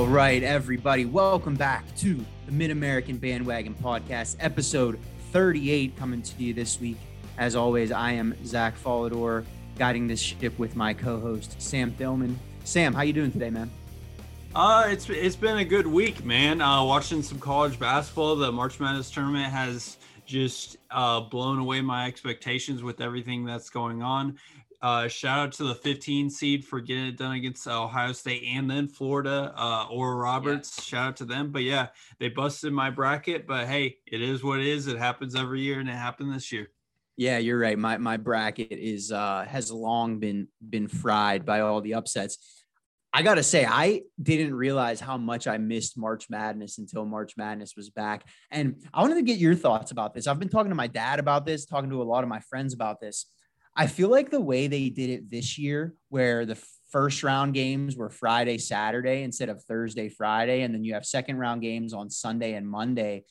All right, everybody, welcome back to the Mid American Bandwagon Podcast, episode 38, coming to you this week. As always, I am Zach Follador, guiding this ship with my co-host Sam Thillman. Sam, how you doing today, man? Uh, it's it's been a good week, man. Uh, watching some college basketball. The March Madness tournament has just uh, blown away my expectations with everything that's going on. Uh, shout out to the 15 seed for getting it done against Ohio State and then Florida. Uh, or Roberts, yeah. shout out to them. But yeah, they busted my bracket. But hey, it is what it is. It happens every year, and it happened this year. Yeah, you're right. My my bracket is uh, has long been been fried by all the upsets. I gotta say, I didn't realize how much I missed March Madness until March Madness was back. And I wanted to get your thoughts about this. I've been talking to my dad about this, talking to a lot of my friends about this. I feel like the way they did it this year, where the first round games were Friday, Saturday instead of Thursday, Friday, and then you have second round games on Sunday and Monday.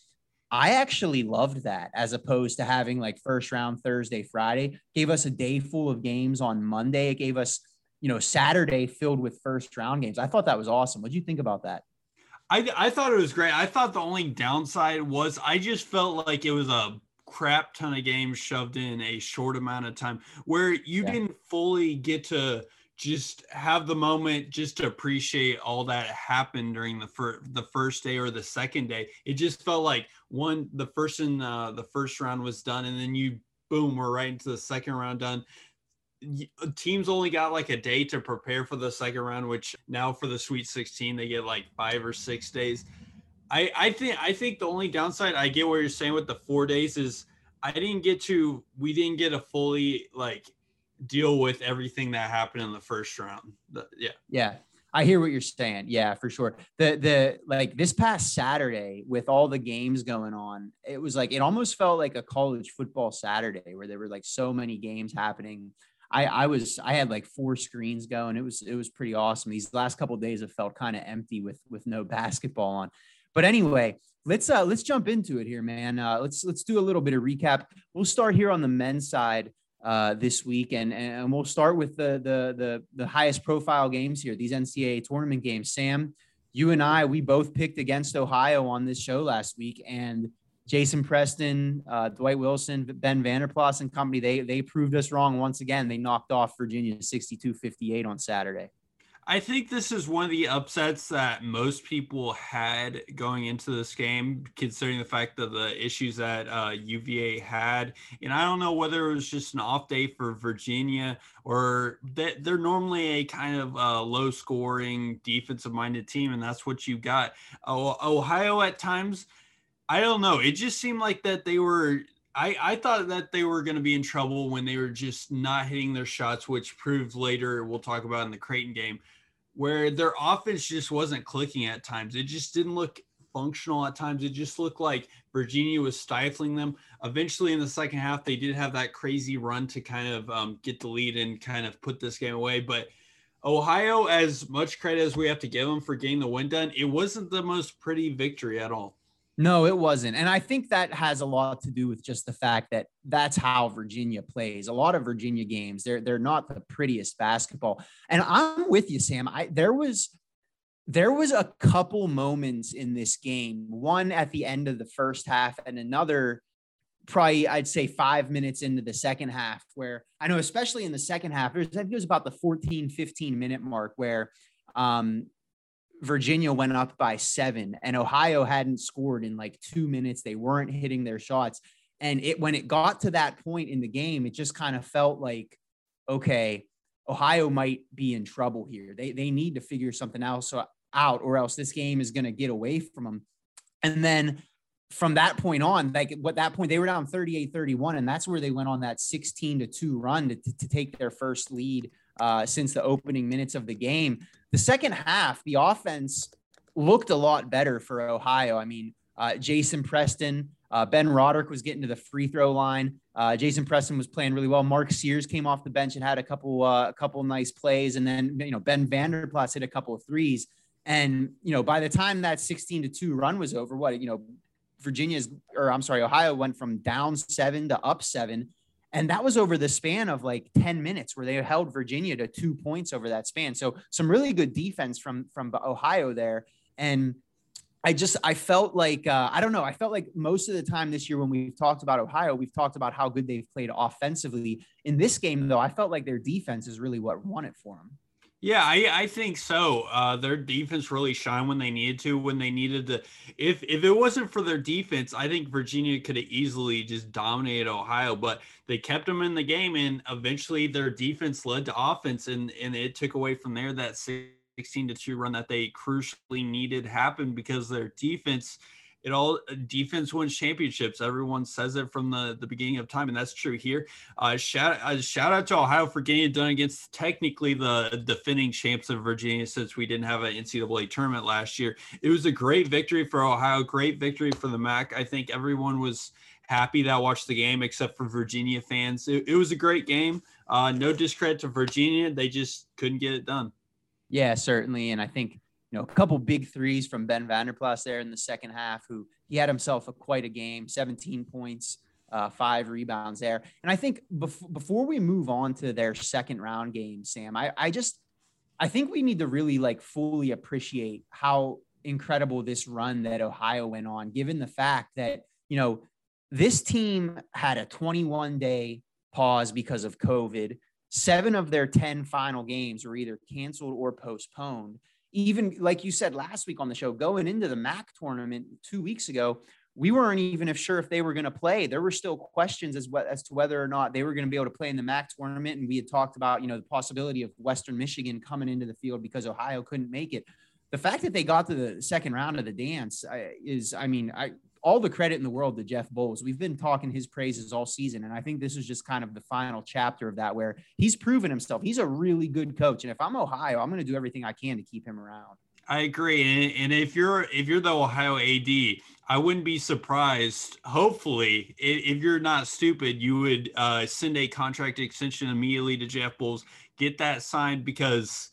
I actually loved that as opposed to having like first round Thursday, Friday. Gave us a day full of games on Monday. It gave us, you know, Saturday filled with first round games. I thought that was awesome. What do you think about that? I, I thought it was great. I thought the only downside was I just felt like it was a crap ton of games shoved in a short amount of time where you yeah. didn't fully get to just have the moment just to appreciate all that happened during the first the first day or the second day. It just felt like one the first in uh, the first round was done and then you boom we're right into the second round done. Teams only got like a day to prepare for the second round which now for the sweet 16 they get like five or six days I, I think I think the only downside I get what you're saying with the four days is I didn't get to we didn't get a fully like deal with everything that happened in the first round. Yeah. Yeah. I hear what you're saying. Yeah, for sure. The the like this past Saturday with all the games going on, it was like it almost felt like a college football Saturday where there were like so many games happening. I I was I had like four screens going. It was it was pretty awesome. These last couple days have felt kind of empty with with no basketball on. But anyway, let's uh let's jump into it here, man. Uh, let's let's do a little bit of recap. We'll start here on the men's side uh, this week, and and we'll start with the the the the highest profile games here, these NCAA tournament games. Sam, you and I, we both picked against Ohio on this show last week, and Jason Preston, uh, Dwight Wilson, Ben Vander Plas and company, they they proved us wrong once again. They knocked off Virginia 62-58 on Saturday. I think this is one of the upsets that most people had going into this game, considering the fact that the issues that uh, UVA had. And I don't know whether it was just an off day for Virginia or that they're normally a kind of uh, low scoring, defensive minded team. And that's what you got. Ohio at times, I don't know. It just seemed like that they were I, I thought that they were going to be in trouble when they were just not hitting their shots, which proved later we'll talk about in the Creighton game where their offense just wasn't clicking at times. It just didn't look functional at times. It just looked like Virginia was stifling them. Eventually, in the second half, they did have that crazy run to kind of um, get the lead and kind of put this game away. But Ohio, as much credit as we have to give them for getting the win done, it wasn't the most pretty victory at all. No, it wasn't. And I think that has a lot to do with just the fact that that's how Virginia plays. A lot of Virginia games, they're they're not the prettiest basketball. And I'm with you, Sam. I there was there was a couple moments in this game, one at the end of the first half and another probably I'd say 5 minutes into the second half where I know especially in the second half, there's I think it was about the 14 15 minute mark where um, Virginia went up by seven and Ohio hadn't scored in like two minutes. They weren't hitting their shots. And it when it got to that point in the game, it just kind of felt like, okay, Ohio might be in trouble here. They they need to figure something else uh, out, or else this game is going to get away from them. And then from that point on, like what that point, they were down 38 31, and that's where they went on that 16 to 2 run to, to take their first lead uh, since the opening minutes of the game. The second half, the offense looked a lot better for Ohio. I mean, uh, Jason Preston, uh, Ben Roderick was getting to the free throw line. Uh, Jason Preston was playing really well. Mark Sears came off the bench and had a couple uh, a couple nice plays, and then you know Ben Vander Plas hit a couple of threes. And you know by the time that 16 to two run was over, what you know Virginia's or I'm sorry Ohio went from down seven to up seven, and that was over the span of like 10 minutes where they held Virginia to two points over that span. So some really good defense from from Ohio there, and I just I felt like uh, I don't know I felt like most of the time this year when we've talked about Ohio we've talked about how good they've played offensively. In this game though, I felt like their defense is really what won it for them. Yeah, I, I think so. Uh, their defense really shined when they needed to. When they needed to, if if it wasn't for their defense, I think Virginia could have easily just dominated Ohio. But they kept them in the game, and eventually their defense led to offense, and and it took away from there that 16 to 2 run that they crucially needed happen because their defense it all defense wins championships. Everyone says it from the, the beginning of time, and that's true here. Uh, shout uh, shout out to Ohio for getting it done against technically the defending champs of Virginia since we didn't have an NCAA tournament last year. It was a great victory for Ohio, great victory for the MAC. I think everyone was happy that watched the game except for Virginia fans. It, it was a great game. Uh, no discredit to Virginia, they just couldn't get it done. Yeah, certainly. And I think, you know, a couple big threes from Ben Vander Plas there in the second half, who he had himself a, quite a game 17 points, uh, five rebounds there. And I think bef- before we move on to their second round game, Sam, I, I just, I think we need to really like fully appreciate how incredible this run that Ohio went on, given the fact that, you know, this team had a 21 day pause because of COVID seven of their 10 final games were either canceled or postponed. Even like you said last week on the show, going into the MAC tournament two weeks ago, we weren't even sure if they were going to play. There were still questions as what as to whether or not they were going to be able to play in the MAC tournament. And we had talked about, you know, the possibility of Western Michigan coming into the field because Ohio couldn't make it. The fact that they got to the second round of the dance is, I mean, I all the credit in the world to Jeff Boals. We've been talking his praises all season, and I think this is just kind of the final chapter of that, where he's proven himself. He's a really good coach, and if I'm Ohio, I'm going to do everything I can to keep him around. I agree, and, if you're if you're the Ohio AD, I wouldn't be surprised. Hopefully, if you're not stupid, you would uh, send a contract extension immediately to Jeff Boals, get that signed because.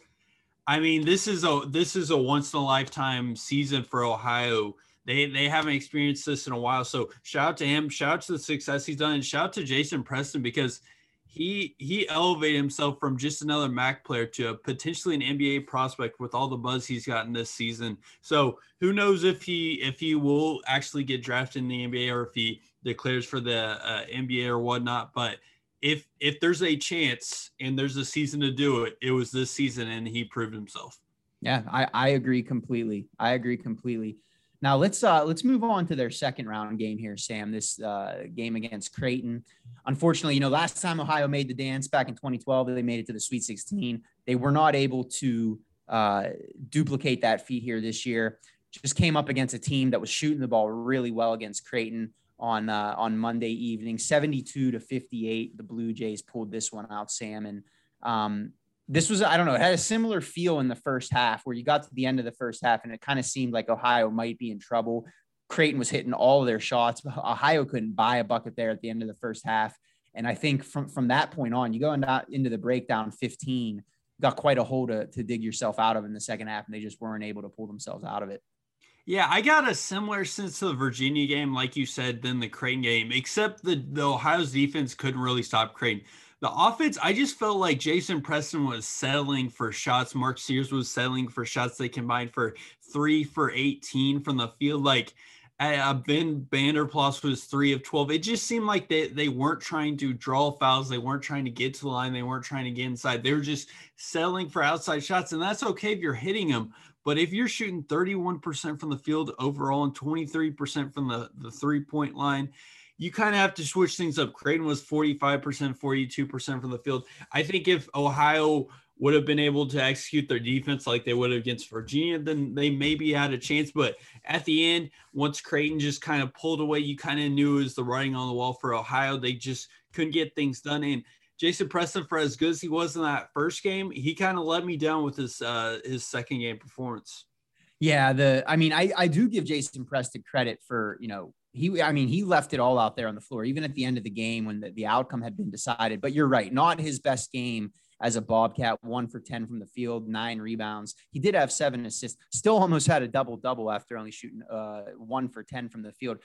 I mean, this is a this is a once in a lifetime season for Ohio they they haven't experienced this in a while. So shout out to him. Shout out to the success he's done, and shout out to Jason Preston because he he elevated himself from just another MAC player to a potentially an NBA prospect with all the buzz he's gotten this season. So who knows if he if he will actually get drafted in the NBA or if he declares for the uh, NBA or whatnot. But if if there's a chance and there's a season to do it, it was this season, and he proved himself. Yeah, I, I agree completely. I agree completely. Now let's uh, let's move on to their second round game here, Sam. This uh, game against Creighton. Unfortunately, you know, last time Ohio made the dance back in 2012, they made it to the Sweet 16. They were not able to uh, duplicate that feat here this year. Just came up against a team that was shooting the ball really well against Creighton on uh, on Monday evening, 72 to 58. The Blue Jays pulled this one out, Sam, and um, this was I don't know, it had a similar feel in the first half where you got to the end of the first half and it kind of seemed like Ohio might be in trouble. Creighton was hitting all of their shots. Ohio couldn't buy a bucket there at the end of the first half. And I think from from that point on, you go into the breakdown 15, got quite a hole to, to dig yourself out of in the second half, and they just weren't able to pull themselves out of it. Yeah, I got a similar sense to the Virginia game, like you said, than the Creighton game, except the, the Ohio's defense couldn't really stop Creighton. The offense, I just felt like Jason Preston was settling for shots. Mark Sears was settling for shots they combined for three for 18 from the field. Like uh, Ben Vander Plas was three of 12. It just seemed like they, they weren't trying to draw fouls. They weren't trying to get to the line. They weren't trying to get inside. They were just settling for outside shots. And that's okay if you're hitting them. But if you're shooting 31% from the field overall and 23% from the, the three point line, you kind of have to switch things up. Creighton was 45%, 42% from the field. I think if Ohio would have been able to execute their defense like they would have against Virginia, then they maybe had a chance. But at the end, once Creighton just kind of pulled away, you kind of knew it was the writing on the wall for Ohio. They just couldn't get things done. And Jason Preston, for as good as he was in that first game, he kind of let me down with his uh, his second game performance. Yeah, the I mean, I I do give Jason Preston credit for you know he I mean he left it all out there on the floor even at the end of the game when the, the outcome had been decided. But you're right, not his best game as a Bobcat, one for 10 from the field, nine rebounds. He did have seven assists, still almost had a double double after only shooting uh, one for 10 from the field.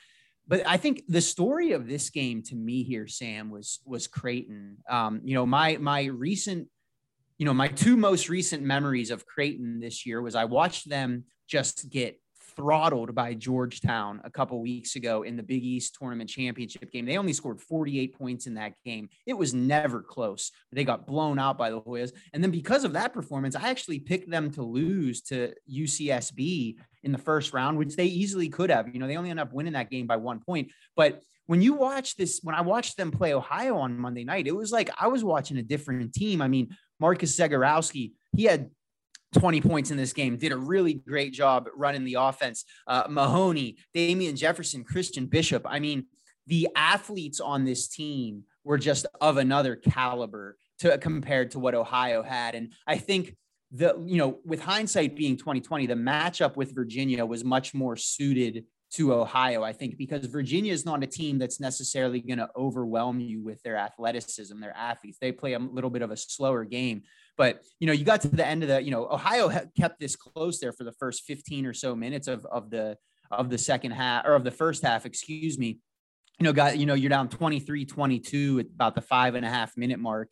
But I think the story of this game to me here, Sam, was was Creighton. Um, you know, my my recent, you know, my two most recent memories of Creighton this year was I watched them just get throttled by Georgetown a couple weeks ago in the Big East tournament championship game. They only scored 48 points in that game. It was never close. They got blown out by the Hoyas. And then because of that performance, I actually picked them to lose to UCSB in the first round, which they easily could have. You know, they only ended up winning that game by one point. But when you watch this, when I watched them play Ohio on Monday night, it was like I was watching a different team. I mean, Marcus Zegarowski, he had 20 points in this game, did a really great job running the offense. Uh, Mahoney, Damien Jefferson, Christian Bishop. I mean, the athletes on this team were just of another caliber to compared to what Ohio had. And I think the, you know, with hindsight being 2020, the matchup with Virginia was much more suited to Ohio, I think, because Virginia is not a team that's necessarily going to overwhelm you with their athleticism, their athletes. They play a little bit of a slower game. But you know, you got to the end of the, you know, Ohio kept this close there for the first 15 or so minutes of of the of the second half or of the first half, excuse me. You know, got you know, you're down 23 22 at about the five and a half minute mark.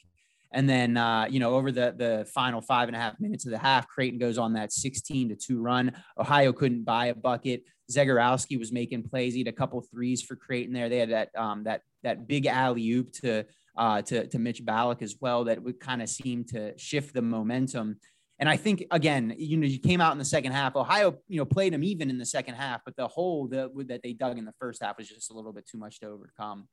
And then, uh, you know, over the the final five and a half minutes of the half, Creighton goes on that 16 to two run. Ohio couldn't buy a bucket. Zegarowski was making plays. He had a couple threes for Creighton there. They had that um, that that big alley oop to uh, to, to Mitch Ballock as well that would kind of seem to shift the momentum. And I think again, you know, you came out in the second half. Ohio, you know, played them even in the second half, but the hole that that they dug in the first half was just a little bit too much to overcome.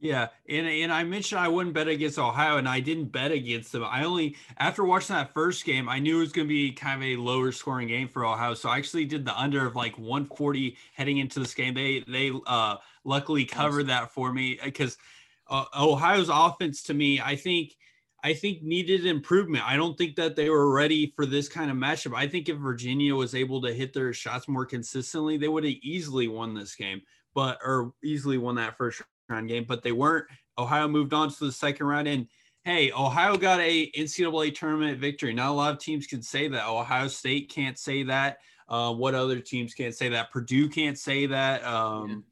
Yeah, and and I mentioned I wouldn't bet against Ohio, and I didn't bet against them. I only after watching that first game, I knew it was going to be kind of a lower scoring game for Ohio, so I actually did the under of like 140 heading into this game. They they uh luckily covered that for me because uh, Ohio's offense to me, I think I think needed improvement. I don't think that they were ready for this kind of matchup. I think if Virginia was able to hit their shots more consistently, they would have easily won this game, but or easily won that first round game, but they weren't. Ohio moved on to the second round and hey, Ohio got a NCAA tournament victory. Not a lot of teams can say that. Ohio State can't say that. Uh, what other teams can't say that? Purdue can't say that. Um,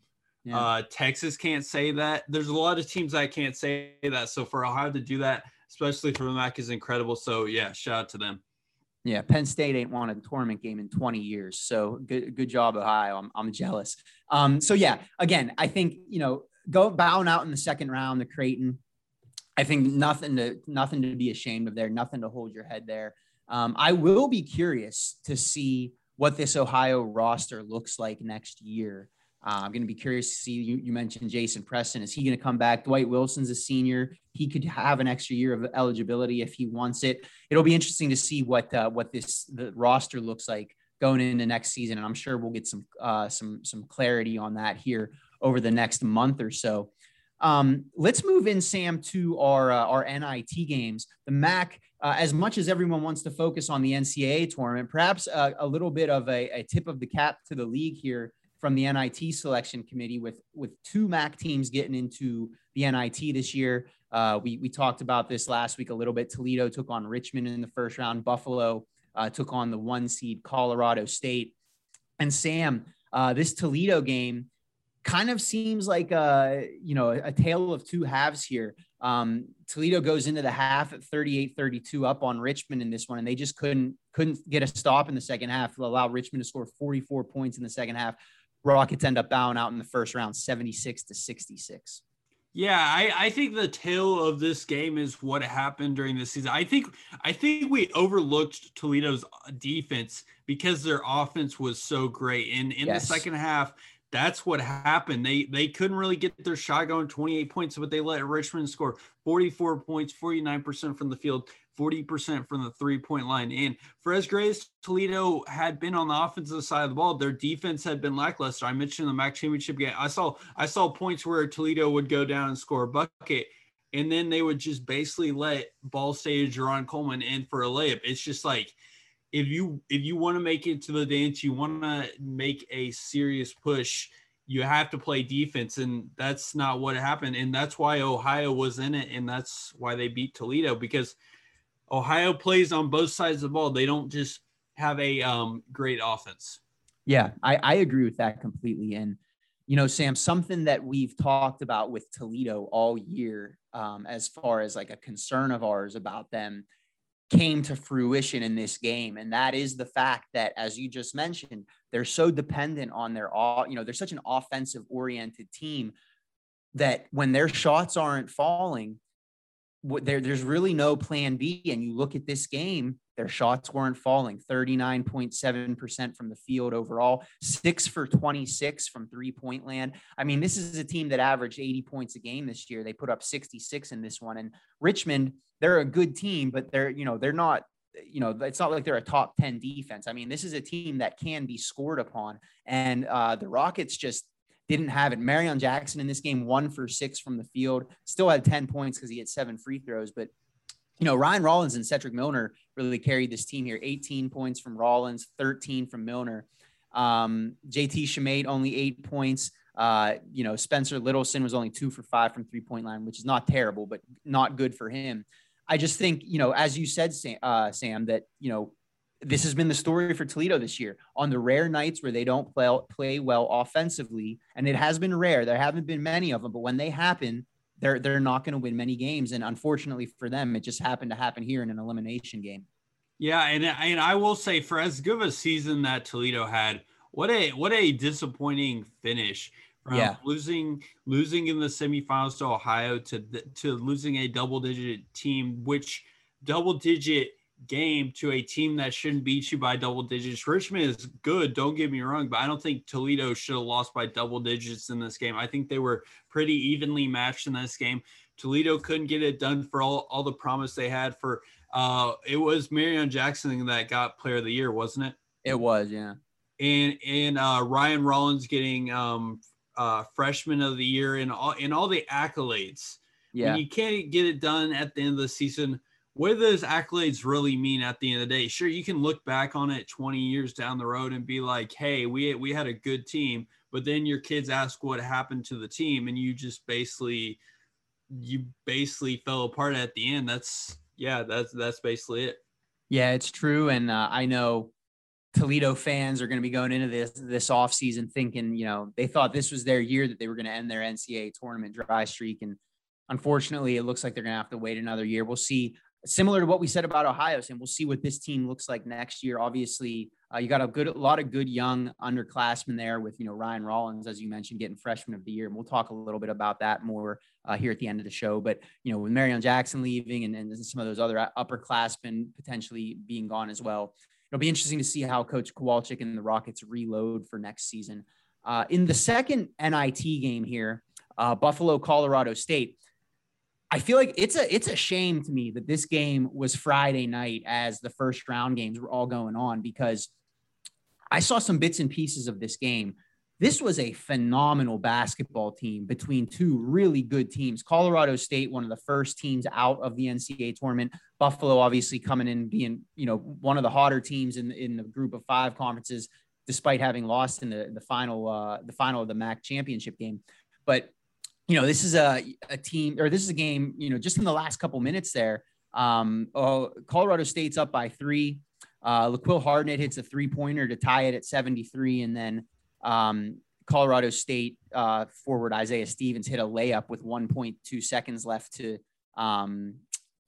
yeah. Uh, Texas can't say that. There's a lot of teams that can't say that. So for Ohio to do that, especially for the MAC, is incredible. So yeah, shout out to them. Yeah, Penn State ain't won a tournament game in 20 years. So good, good job, Ohio. I'm, I'm jealous. Um, so yeah, again, I think you know, go bowing out in the second round, the Creighton. I think nothing to nothing to be ashamed of there, nothing to hold your head there. Um, I will be curious to see what this Ohio roster looks like next year. Uh, I'm going to be curious to see. You, you mentioned Jason Preston. Is he going to come back? Dwight Wilson's a senior. He could have an extra year of eligibility if he wants it. It'll be interesting to see what uh, what this the roster looks like going into next season, and I'm sure we'll get some uh, some some clarity on that here over the next month or so. Um, let's move in, Sam, to our uh, our NIT games. The MAC, uh, as much as everyone wants to focus on the NCAA tournament, perhaps uh, a little bit of a, a, tip of the cap to the league here from the NIT selection committee with with two MAC teams getting into the NIT this year. Uh, we we talked about this last week a little bit. Toledo took on Richmond in the first round. Buffalo uh, took on the one seed Colorado State. And Sam, uh, this Toledo game kind of seems like a you know a tale of two halves here. Um, Toledo goes into the half at 38-32 up on Richmond in this one, and they just couldn't couldn't get a stop in the second half to allow Richmond to score 44 points in the second half. Rockets end up bowing out in the first round, 76 to 66. Yeah, I, I think the tale of this game is what happened during the season. I think I think we overlooked Toledo's defense because their offense was so great. And in yes. the second half, that's what happened. They they couldn't really get their shot going 28 points, but they let Richmond score 44 points, 49% from the field, 40% from the three point line. And for as great as Toledo had been on the offensive side of the ball, their defense had been lackluster. I mentioned the MAC championship game. I saw I saw points where Toledo would go down and score a bucket. And then they would just basically let Ball State Jarron Coleman in for a layup. It's just like if you if you want to make it to the dance, you want to make a serious push, you have to play defense, and that's not what happened. And that's why Ohio was in it, and that's why they beat Toledo because Ohio plays on both sides of the ball. They don't just have a um, great offense. Yeah, I, I agree with that completely. And you know, Sam, something that we've talked about with Toledo all year, um, as far as like a concern of ours about them came to fruition in this game and that is the fact that as you just mentioned they're so dependent on their you know they're such an offensive oriented team that when their shots aren't falling there, there's really no plan B. And you look at this game, their shots weren't falling 39.7% from the field overall, six for 26 from three point land. I mean, this is a team that averaged 80 points a game this year. They put up 66 in this one. And Richmond, they're a good team, but they're, you know, they're not, you know, it's not like they're a top 10 defense. I mean, this is a team that can be scored upon. And uh, the Rockets just didn't have it. Marreon Jackson in this game, one for six from the field, still had 10 points because he had seven free throws. But, you know, Ryan Rollins and Setric Millner really carried this team here 18 points from Rollins, 13 from Millner. Um, JT Shumate only eight points. Uh, you know, Spencer Littleson was only two for five from three point line, which is not terrible, but not good for him. I just think, you know, as you said, Sam, uh, Sam that, you know, this has been the story for Toledo this year. On the rare nights where they don't play play well offensively, and it has been rare. There haven't been many of them, but when they happen, they're they're not going to win many games. And unfortunately for them, it just happened to happen here in an elimination game. Yeah, and and I will say for as good of a season that Toledo had, what a what a disappointing finish. From yeah. losing losing in the semifinals to Ohio to to losing a double digit team, which double digit game to a team that shouldn't beat you by double digits. Richmond is good, don't get me wrong, but I don't think Toledo should have lost by double digits in this game. I think they were pretty evenly matched in this game. Toledo couldn't get it done for all, all the promise they had for uh it was Marreon Jackson that got player of the year, wasn't it? It was, yeah. And and uh Ryan Rollins getting um uh freshman of the year and all in all the accolades. Yeah. When you can't get it done at the end of the season what do those accolades really mean at the end of the day? Sure, you can look back on it 20 years down the road and be like, hey, we, we had a good team. But then your kids ask what happened to the team, and you just basically you basically fell apart at the end. That's yeah, that's that's basically it. Yeah, it's true. And uh, I know Toledo fans are going to be going into this this off season thinking, you know, they thought this was their year that they were going to end their NCAA tournament dry streak, and unfortunately, it looks like they're going to have to wait another year. We'll see similar to what we said about Ohio, and we'll see what this team looks like next year. Obviously, uh, you got a good, a lot of good young underclassmen there with you know Ryan Rollins, as you mentioned, getting freshman of the year, and we'll talk a little bit about that more uh, here at the end of the show. But you know, with Marreon Jackson leaving and, and some of those other upperclassmen potentially being gone as well, it'll be interesting to see how Coach Kowalczyk and the Rockets reload for next season. Uh, in the second NIT game here, uh, Buffalo, Colorado State. I feel like it's a it's a shame to me that this game was Friday night as the first round games were all going on because I saw some bits and pieces of this game. This was a phenomenal basketball team between two really good teams. Colorado State, one of the first teams out of the NCAA tournament. Buffalo, obviously coming in being you know one of the hotter teams in in the group of five conferences, despite having lost in the the final uh, the final of the MAC championship game. But you know, this is a, a team or this is a game, you know, just in the last couple minutes there. Um, oh, Colorado State's up by three. Uh, LaQuill Hardnett hits a three pointer to tie it at 73. And then um, Colorado State uh, forward Isaiah Stevens hit a layup with 1.2 seconds left to um,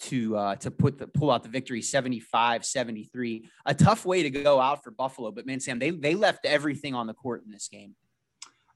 to uh, to put the pull out the victory 75 73 a tough way to go out for buffalo but man sam they they left everything on the court in this game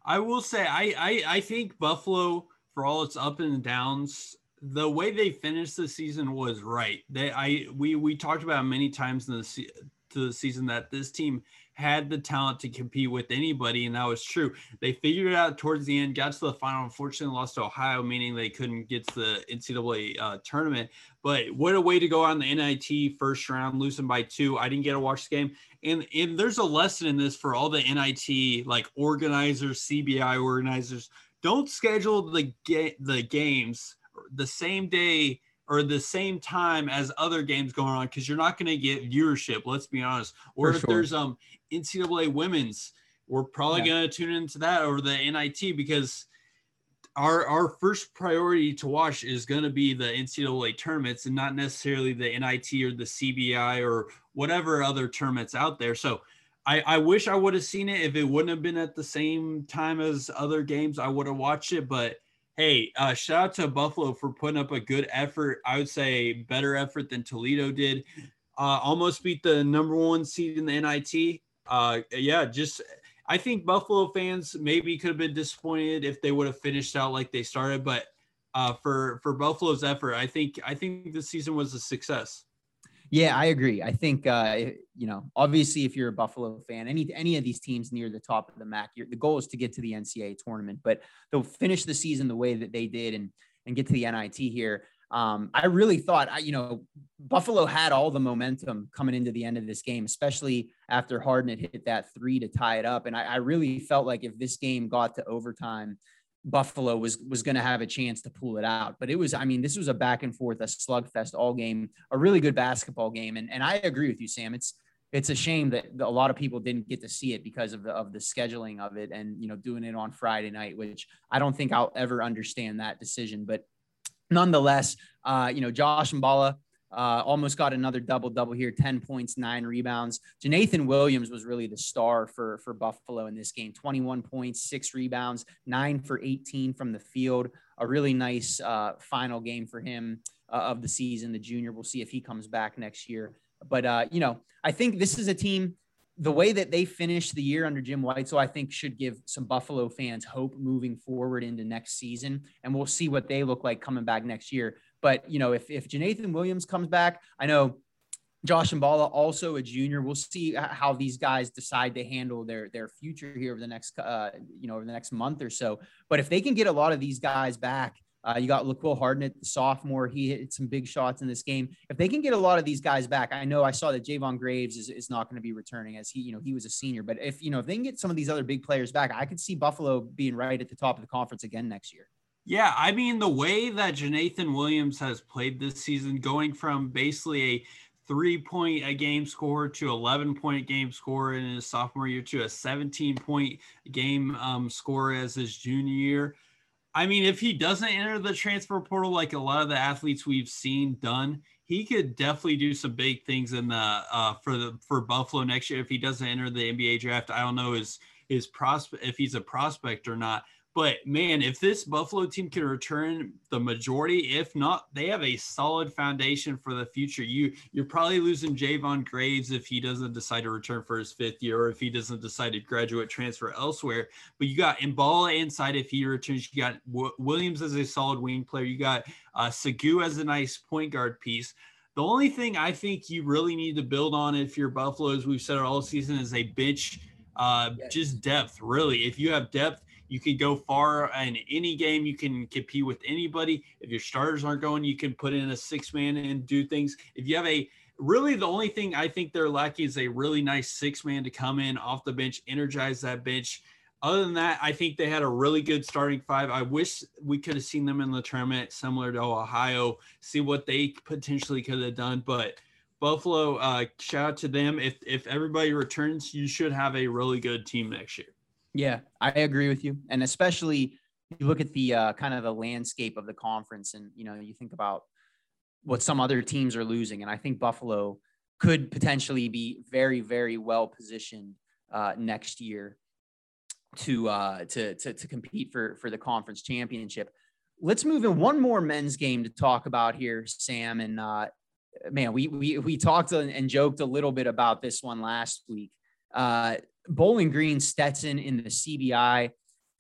I will say I, I I think Buffalo, for all its up and downs, the way they finished the season was right. They I we we talked about many times in the to the season that this team had the talent to compete with anybody, and that was true. They figured it out towards the end, got to the final. Unfortunately, lost to Ohio, meaning they couldn't get to the NCAA uh, tournament. But what a way to go on the NIT first round, losing by two. I didn't get to watch the game, and and there's a lesson in this for all the NIT like organizers, CBI organizers. Don't schedule the ga- the games the same day or the same time as other games going on because you're not going to get viewership. Let's be honest. Or For if sure. there's um NCAA women's, we're probably yeah. going to tune into that over the NIT because our our first priority to watch is going to be the NCAA tournaments and not necessarily the NIT or the CBI or whatever other tournaments out there. So I, I wish I would have seen it if it wouldn't have been at the same time as other games. I would have watched it, but Hey, uh, shout out to Buffalo for putting up a good effort. I would say better effort than Toledo did. Uh, almost beat the number one seed in the NIT. Uh, yeah, just I think Buffalo fans maybe could have been disappointed if they would have finished out like they started, but uh, for for Buffalo's effort, I think I think the season was a success. Yeah, I agree. I think uh, you know, obviously, if you're a Buffalo fan, any any of these teams near the top of the MAC, the goal is to get to the NCAA tournament. But they'll finish the season the way that they did and and get to the NIT here. Um, I really thought, you know, Buffalo had all the momentum coming into the end of this game, especially after Harden had hit that three to tie it up. And I, I really felt like if this game got to overtime, Buffalo was was going to have a chance to pull it out. But it was, I mean, this was a back and forth, a slugfest all game, a really good basketball game. And and I agree with you, Sam. It's it's a shame that a lot of people didn't get to see it because of the of the scheduling of it and you know doing it on Friday night, which I don't think I'll ever understand that decision. But nonetheless, uh, you know, Josh Mballa uh, almost got another double double here 10 points, nine rebounds. Jeenathan Williams was really the star for, for Buffalo in this game 21 points, six rebounds, nine for 18 from the field. A really nice uh, final game for him uh, of the season. The junior, we'll see if he comes back next year. But, uh, you know, I think this is a team the way that they finished the year under Jim Whitesell I think should give some Buffalo fans hope moving forward into next season. And we'll see what they look like coming back next year. But you know, if if Jeenathan Williams comes back, I know Josh Mballa also a junior. We'll see how these guys decide to handle their their future here over the next uh, you know over the next month or so. But if they can get a lot of these guys back, uh, you got LaQuill Hardnett, the sophomore. He hit some big shots in this game. If they can get a lot of these guys back, I know I saw that Jayvon Graves is, is not going to be returning as he, you know, he was a senior. But if, you know, if they can get some of these other big players back, I could see Buffalo being right at the top of the conference again next year. Yeah, I mean the way that Jeenathan Williams has played this season, going from basically a three point a game score to 11 point game score in his sophomore year to a 17 point game um, score as his junior year. I mean, if he doesn't enter the transfer portal like a lot of the athletes we've seen done, he could definitely do some big things in the uh, for the for Buffalo next year. If he doesn't enter the NBA draft, I don't know his his prospect if he's a prospect or not. But man, if this Buffalo team can return the majority, if not, they have a solid foundation for the future. You you're probably losing Jayvon Graves if he doesn't decide to return for his fifth year, or if he doesn't decide to graduate transfer elsewhere. But you got Mballa inside if he returns. You got w- Williams as a solid wing player. You got uh, Segu as a nice point guard piece. The only thing I think you really need to build on if you're Buffalo, as we've said all season, is a bench, uh, yes. just depth. Really, if you have depth you can go far in any game. You can compete with anybody. If your starters aren't going, you can put in a six man and do things. If you have a really the only thing I think they're lacking is a really nice six man to come in off the bench, energize that bench. Other than that, I think they had a really good starting five. I wish we could have seen them in the tournament, similar to Ohio, see what they potentially could have done. But Buffalo, uh, shout out to them. If if everybody returns, you should have a really good team next year. Yeah, I agree with you, and especially you look at the uh, kind of the landscape of the conference, and you know you think about what some other teams are losing, and I think Buffalo could potentially be very, very well positioned uh, next year to, uh, to to to compete for for the conference championship. Let's move in one more men's game to talk about here, Sam. And uh, man, we we we talked and joked a little bit about this one last week. Uh, Bowling Green, Stetson in the CBI.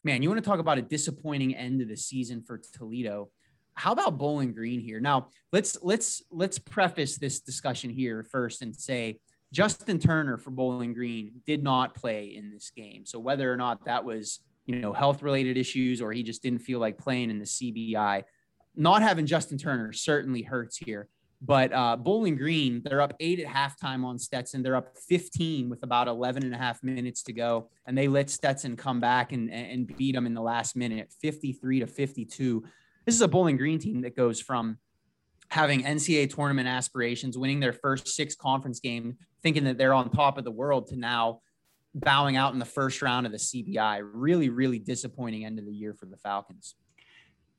Man, you want to talk about a disappointing end of the season for Toledo. How about Bowling Green here? Now, let's let's let's preface this discussion here first and say Justin Turner for Bowling Green did not play in this game. So whether or not that was, you know, health related issues or he just didn't feel like playing in the CBI, not having Justin Turner certainly hurts here. But uh, Bowling Green, they're up eight at halftime on Stetson. They're up 15 with about 11 and a half minutes to go. And they let Stetson come back and, and beat them in the last minute, 53 to 52. This is a Bowling Green team that goes from having NCAA tournament aspirations, winning their first six conference game, thinking that they're on top of the world to now bowing out in the first round of the CBI. Really, really disappointing end of the year for the Falcons.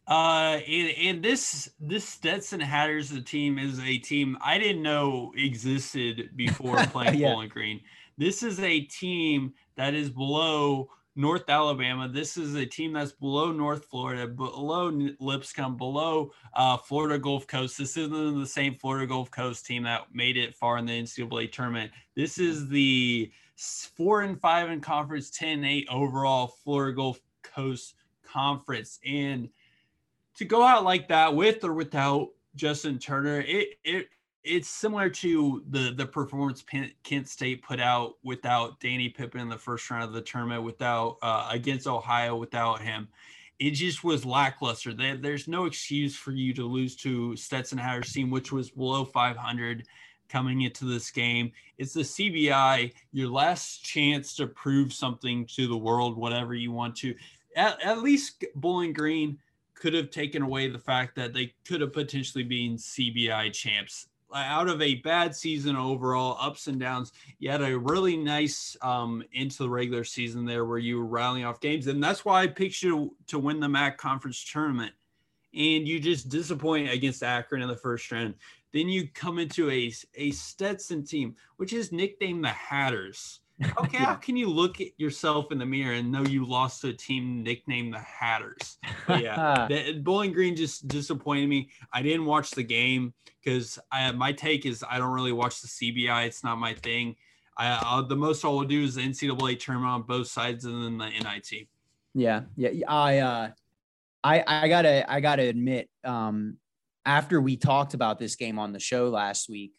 Uh, and, and this this Stetson Hatters the team is a team I didn't know existed before playing yeah. Bowling Green. This is a team that is below North Alabama. This is a team that's below North Florida, below Lipscomb, below uh, Florida Gulf Coast. This isn't the same Florida Gulf Coast team that made it far in the NCAA tournament. This is the four and five in conference, 10 and eight overall Florida Gulf Coast conference. And to go out like that with or without Justin Turner, it it it's similar to the the performance Kent State put out without Danny Pippen in the first round of the tournament, without uh, against Ohio without him. It just was lackluster. There, there's no excuse for you to lose to Stetson Hatters team, which was below 500 coming into this game. It's the CBI, your last chance to prove something to the world, whatever you want to. At, at least Bowling Green could have taken away the fact that they could have potentially been CBI champs. Out of a bad season overall, ups and downs, you had a really nice um, into the regular season there where you were rallying off games. And that's why I picked you to win the MAC conference tournament. And you just disappoint against Akron in the first round. Then you come into a, a Stetson team, which is nicknamed the Hatters Okay, how can you look at yourself in the mirror and know you lost to a team nicknamed the Hatters? But yeah, the, Bowling Green just disappointed me. I didn't watch the game because my take is I don't really watch the CBI. It's not my thing. I I'll, the most I will do is the NCAA tournament on both sides and then the NIT. Yeah, yeah. I uh, I I gotta I gotta admit, um, after we talked about this game on the show last week,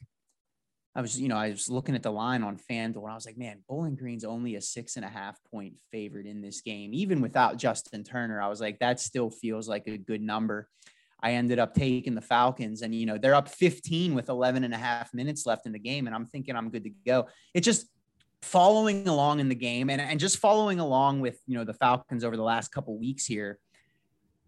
I was, you know, I was looking at the line on FanDuel and I was like, man, Bowling Green's only a six and a half point favorite in this game. Even without Justin Turner, I was like, that still feels like a good number. I ended up taking the Falcons and, you know, they're up 15 with 11 and a half minutes left in the game. And I'm thinking I'm good to go. It just following along in the game and, and just following along with, you know, the Falcons over the last couple weeks here.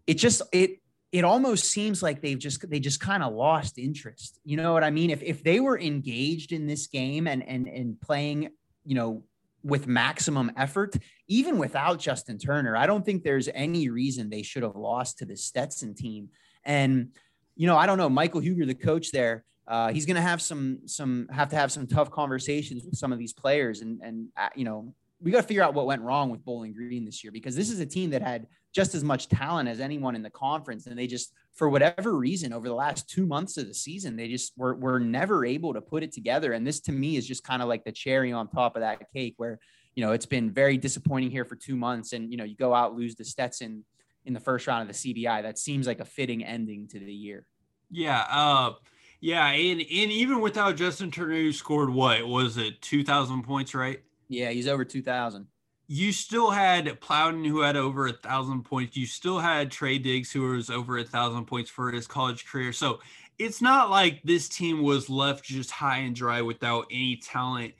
It just, it, it almost seems like they've just they just kind of lost interest. You know what I mean? If if they were engaged in this game and and and playing, you know, with maximum effort, even without Justin Turner, I don't think there's any reason they should have lost to the Stetson team. And you know, I don't know, Michael Huger, the coach there, uh, he's going to have some some have to have some tough conversations with some of these players, and and uh, you know, we got to figure out what went wrong with Bowling Green this year because this is a team that had just as much talent as anyone in the conference. And they just, for whatever reason, over the last two months of the season, they just were, were never able to put it together. And this to me is just kind of like the cherry on top of that cake where, you know, it's been very disappointing here for two months. And, you know, you go out, lose to Stetson in the first round of the CBI. That seems like a fitting ending to the year. Yeah. Uh, yeah. And, and even without Justin Turner, who scored what was it? 2000 points, right? Yeah. He's over 2000 you still had Plowden who had over a thousand points. You still had Trey Diggs who was over a thousand points for his college career. So it's not like this team was left just high and dry without any talent.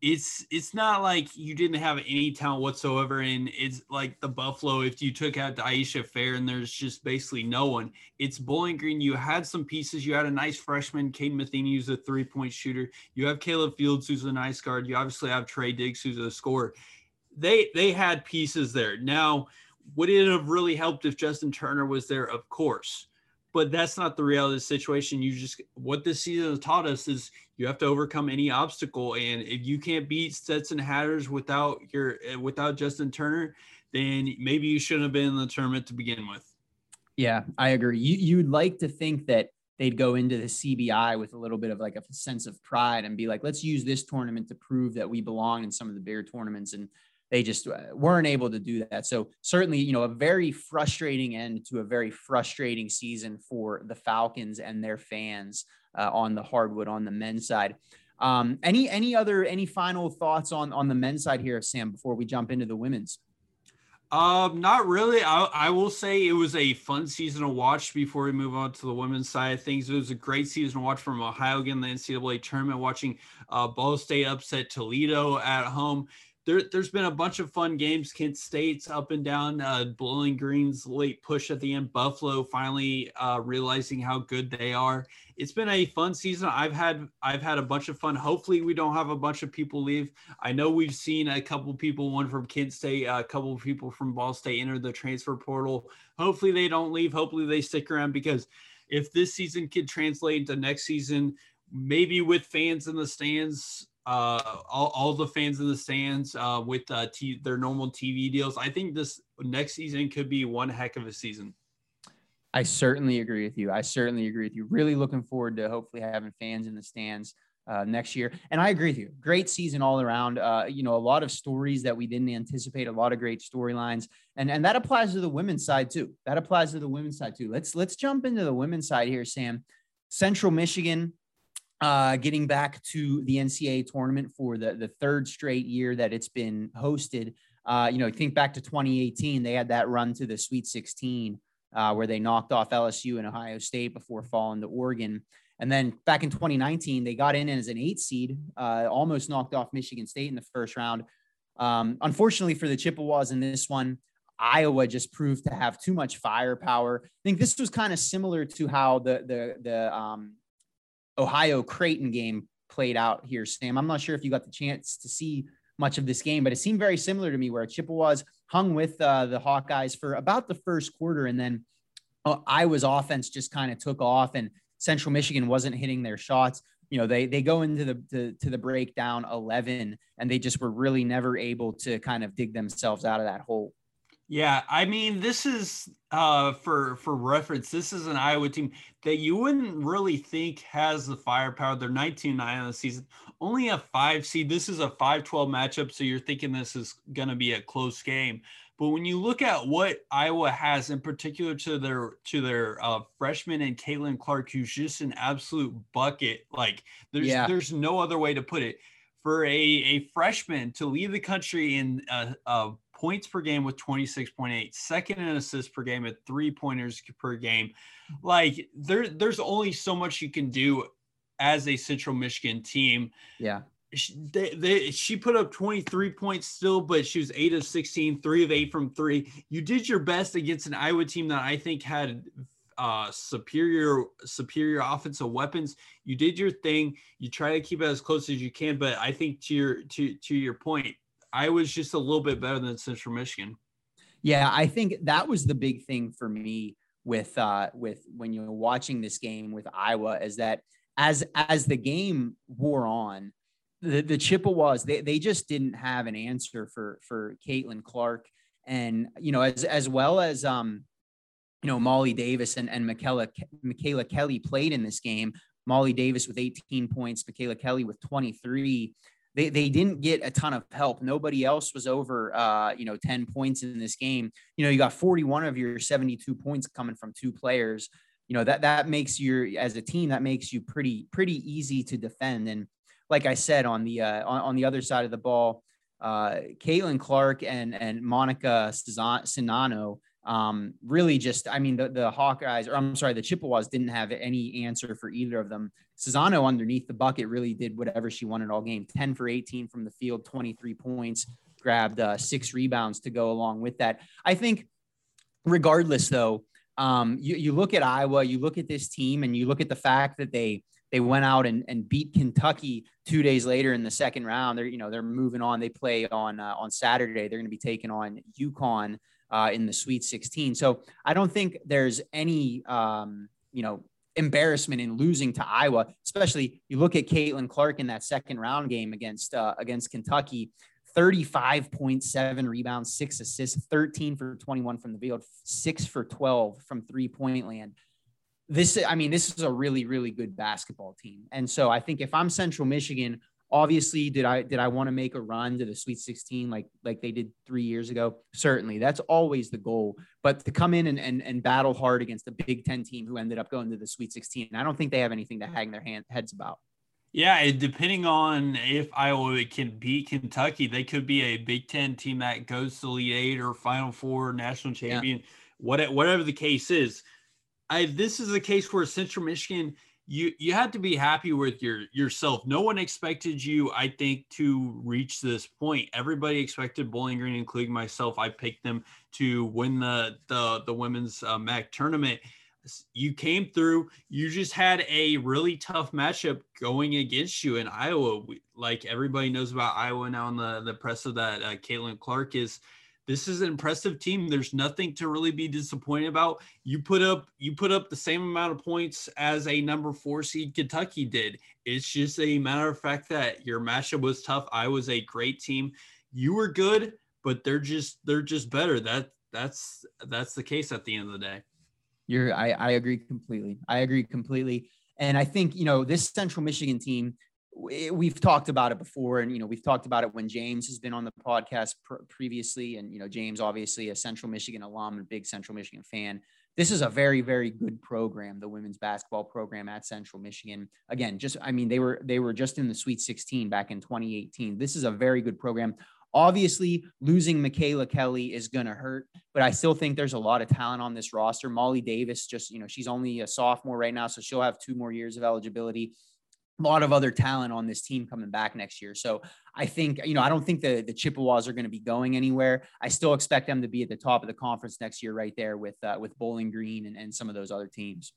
It's it's not like you didn't have any talent whatsoever. And it's like the Buffalo, if you took out Dyaisha Fair and there's just basically no one. It's Bowling Green. You had some pieces. You had a nice freshman, Kaden Metheny, who's a three-point shooter. You have Caleb Fields, who's a nice guard. You obviously have Trey Diggs, who's a scorer they they had pieces there. Now, would it have really helped if Justin Turner was there? Of course. But that's not the reality of the situation. You just what this season has taught us is you have to overcome any obstacle. And if you can't beat Stetson Hatters without your eh, without Justin Turner, then maybe you shouldn't have been in the tournament to begin with. Yeah, I agree. You you'd like to think that they'd go into the CBI with a little bit of like a sense of pride and be like, let's use this tournament to prove that we belong in some of the bigger tournaments. And they just uh, weren't able to do that. So certainly, you know, a very frustrating end to a very frustrating season for the Falcons and their fans uh, on the hardwood on the men's side. Um, any any other any final thoughts on on the men's side here, Sam, before we jump into the women's? Um, not really. I, I will say it was a fun season to watch before we move on to the women's side of things. It was a great season to watch from Ohio again, the NCAA tournament, watching uh, Ball State upset Toledo at home there, has been a bunch of fun games. Kent State's up and down. Uh, Bowling Green's late push at the end. Buffalo finally uh, realizing how good they are. It's been a fun season. I've had I've had a bunch of fun. Hopefully, we don't have a bunch of people leave. I know we've seen a couple people, one from Kent State, a couple people from Ball State enter the transfer portal. Hopefully, they don't leave. Hopefully, they stick around because if this season could translate into next season, maybe with fans in the stands uh, all, all the fans in the stands uh, with uh, t- their normal TV deals. I think this next season could be one heck of a season. I certainly agree with you. I certainly agree with you. Really looking forward to hopefully having fans in the stands uh, next year. And I agree with you. Great season all around. Uh, you know, a lot of stories that we didn't anticipate. A lot of great storylines, and and that applies to the women's side too. That applies to the women's side too. Let's let's jump into the women's side here, Sam. Central Michigan uh, getting back to the NCAA tournament for the, the third straight year that it's been hosted. Uh, you know, think back to 2018, they had that run to the Sweet 16 uh, where they knocked off LSU and Ohio State before falling to Oregon. And then back in 2019, they got in as an eight seed, uh, almost knocked off Michigan State in the first round. Um, unfortunately for the Chippewas in this one, Iowa just proved to have too much firepower. I think this was kind of similar to how the the the um, Ohio Creighton game played out here, Sam. I'm not sure if you got the chance to see much of this game, but it seemed very similar to me where Chippewas hung with uh, the Hawkeyes for about the first quarter. And then uh, Iowa's offense just kind of took off and Central Michigan wasn't hitting their shots. You know, they they go into the to, to the breakdown 11 and they just were really never able to kind of dig themselves out of that hole. Yeah, I mean, this is uh, for for reference. This is an Iowa team that you wouldn't really think has the firepower. They're 19-9 on the season, only a five seed. This is a 5-12 matchup, so you're thinking this is going to be a close game. But when you look at what Iowa has, in particular to their to their uh, freshman and Caitlin Clark, who's just an absolute bucket. Like there's yeah. there's no other way to put it. For a a freshman to lead the country in a, a points per game with 26.8, second in assists per game at three pointers per game. Like there, there's only so much you can do as a Central Michigan team. Yeah. She, they, they, she put up 23 points still, but she was eight of 16, three of eight from three. You did your best against an Iowa team that I think had uh, superior superior offensive weapons. You did your thing. You try to keep it as close as you can, but I think to your to to your point, Iowa just a little bit better than Central Michigan. Yeah, I think that was the big thing for me with uh with when you're watching this game with Iowa is that as as the game wore on, the, the Chippewas they they just didn't have an answer for for Caitlin Clark and you know as as well as um you know Molly Davis and and Micaela Micaela Kelly played in this game. Molly Davis with 18 points, Micaela Kelly with 23 they, they didn't get a ton of help. Nobody else was over, uh, you know, 10 points in this game. You know, you got 41 of your 72 points coming from two players. You know, that, that makes your, as a team, that makes you pretty, pretty easy to defend. And like I said, on the, uh, on, on the other side of the ball, uh, Caitlin Clark and, and Monica Czinano, um, really just, I mean, the, the Hawkeyes, or I'm sorry, the Chippewas didn't have any answer for either of them. Czinano underneath the bucket really did whatever she wanted all game 10 for 18 from the field, 23 points, grabbed uh, six rebounds to go along with that. I think, regardless, though, um, you, you look at Iowa, you look at this team, and you look at the fact that they they went out and, and beat Kentucky two days later in the second round. They're you know they're moving on. They play on uh, on Saturday. They're going to be taking on UConn uh, in the Sweet 16. So I don't think there's any, um, you know, embarrassment in losing to Iowa. Especially you look at Caitlin Clark in that second round game against uh, against Kentucky. 35.7 rebounds, six assists, 13 for 21 from the field, six for 12 from three point land. This, I mean, this is a really, really good basketball team. And so I think if I'm Central Michigan, Obviously, did I did I want to make a run to the Sweet 16 like like they did three years ago? Certainly, that's always the goal. But to come in and and, and battle hard against a Big Ten team who ended up going to the Sweet 16, I don't think they have anything to hang their hand, heads about. Yeah, depending on if Iowa can beat Kentucky, they could be a Big Ten team that goes to the Elite Eight or Final Four, national champion, yeah. whatever the case is. I this is a case where Central Michigan, you you had to be happy with your yourself. No one expected you, I think, to reach this point. Everybody expected Bowling Green, including myself. I picked them to win the the the women's uh, MAC tournament you came through. You just had a really tough matchup going against you in Iowa. like everybody knows about Iowa now in the, the press of that uh, Caitlin Clark is this is an impressive team. There's nothing to really be disappointed about. You put up you put up the same amount of points as a number four seed Kentucky did. It's just a matter of fact that your matchup was tough. Iowa a great team. You were good, but they're just they're just better. That that's that's the case at the end of the day. You're, I, I agree completely. I agree completely. And I think, you know, this Central Michigan team, we've talked about it before. And, you know, we've talked about it when James has been on the podcast pr- previously. And, you know, James, obviously a Central Michigan alum and big Central Michigan fan. This is a very, very good program, the women's basketball program at Central Michigan. Again, just, I mean, they were, they were just in the Sweet 16 back in 2018. This is a very good program. Obviously, losing Micaela Kelly is going to hurt, but I still think there's a lot of talent on this roster. Molly Davis, just, you know, she's only a sophomore right now, so she'll have two more years of eligibility. A lot of other talent on this team coming back next year. So I think, you know, I don't think the, the Chippewas are going to be going anywhere. I still expect them to be at the top of the conference next year, right there with, uh, with Bowling Green and, and some of those other teams.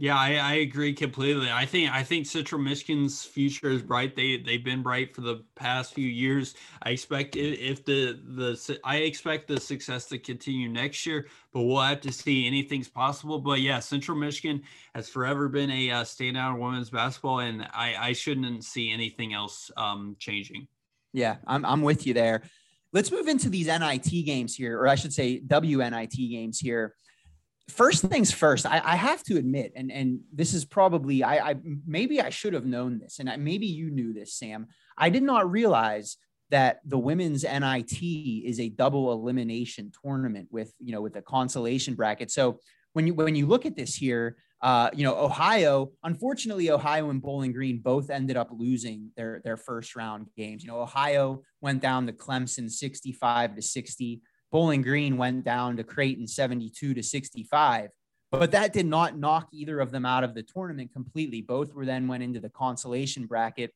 Yeah, I, I, agree completely. I think I think Central Michigan's future is bright. They they've been bright for the past few years. I expect if the the I expect the success to continue next year, but we'll have to see. Anything's possible. But yeah, Central Michigan has forever been a uh, standout in women's basketball, and I I shouldn't see anything else um, changing. Yeah, I'm I'm with you there. Let's move into these NIT games here, or I should say WNIT games here first things first, I, I, have to admit, and and this is probably I, I maybe I should have known this, and I, maybe you knew this, Sam. I did not realize that the women's NIT is a double elimination tournament with you know with a consolation bracket. So when you when you look at this here, uh, you know Ohio, unfortunately, Ohio and Bowling Green both ended up losing their their first round games. You know Ohio went down to Clemson sixty five to sixty. Bowling Green went down to Creighton 72 to 65. But that did not knock either of them out of the tournament completely. Both were then went into the consolation bracket.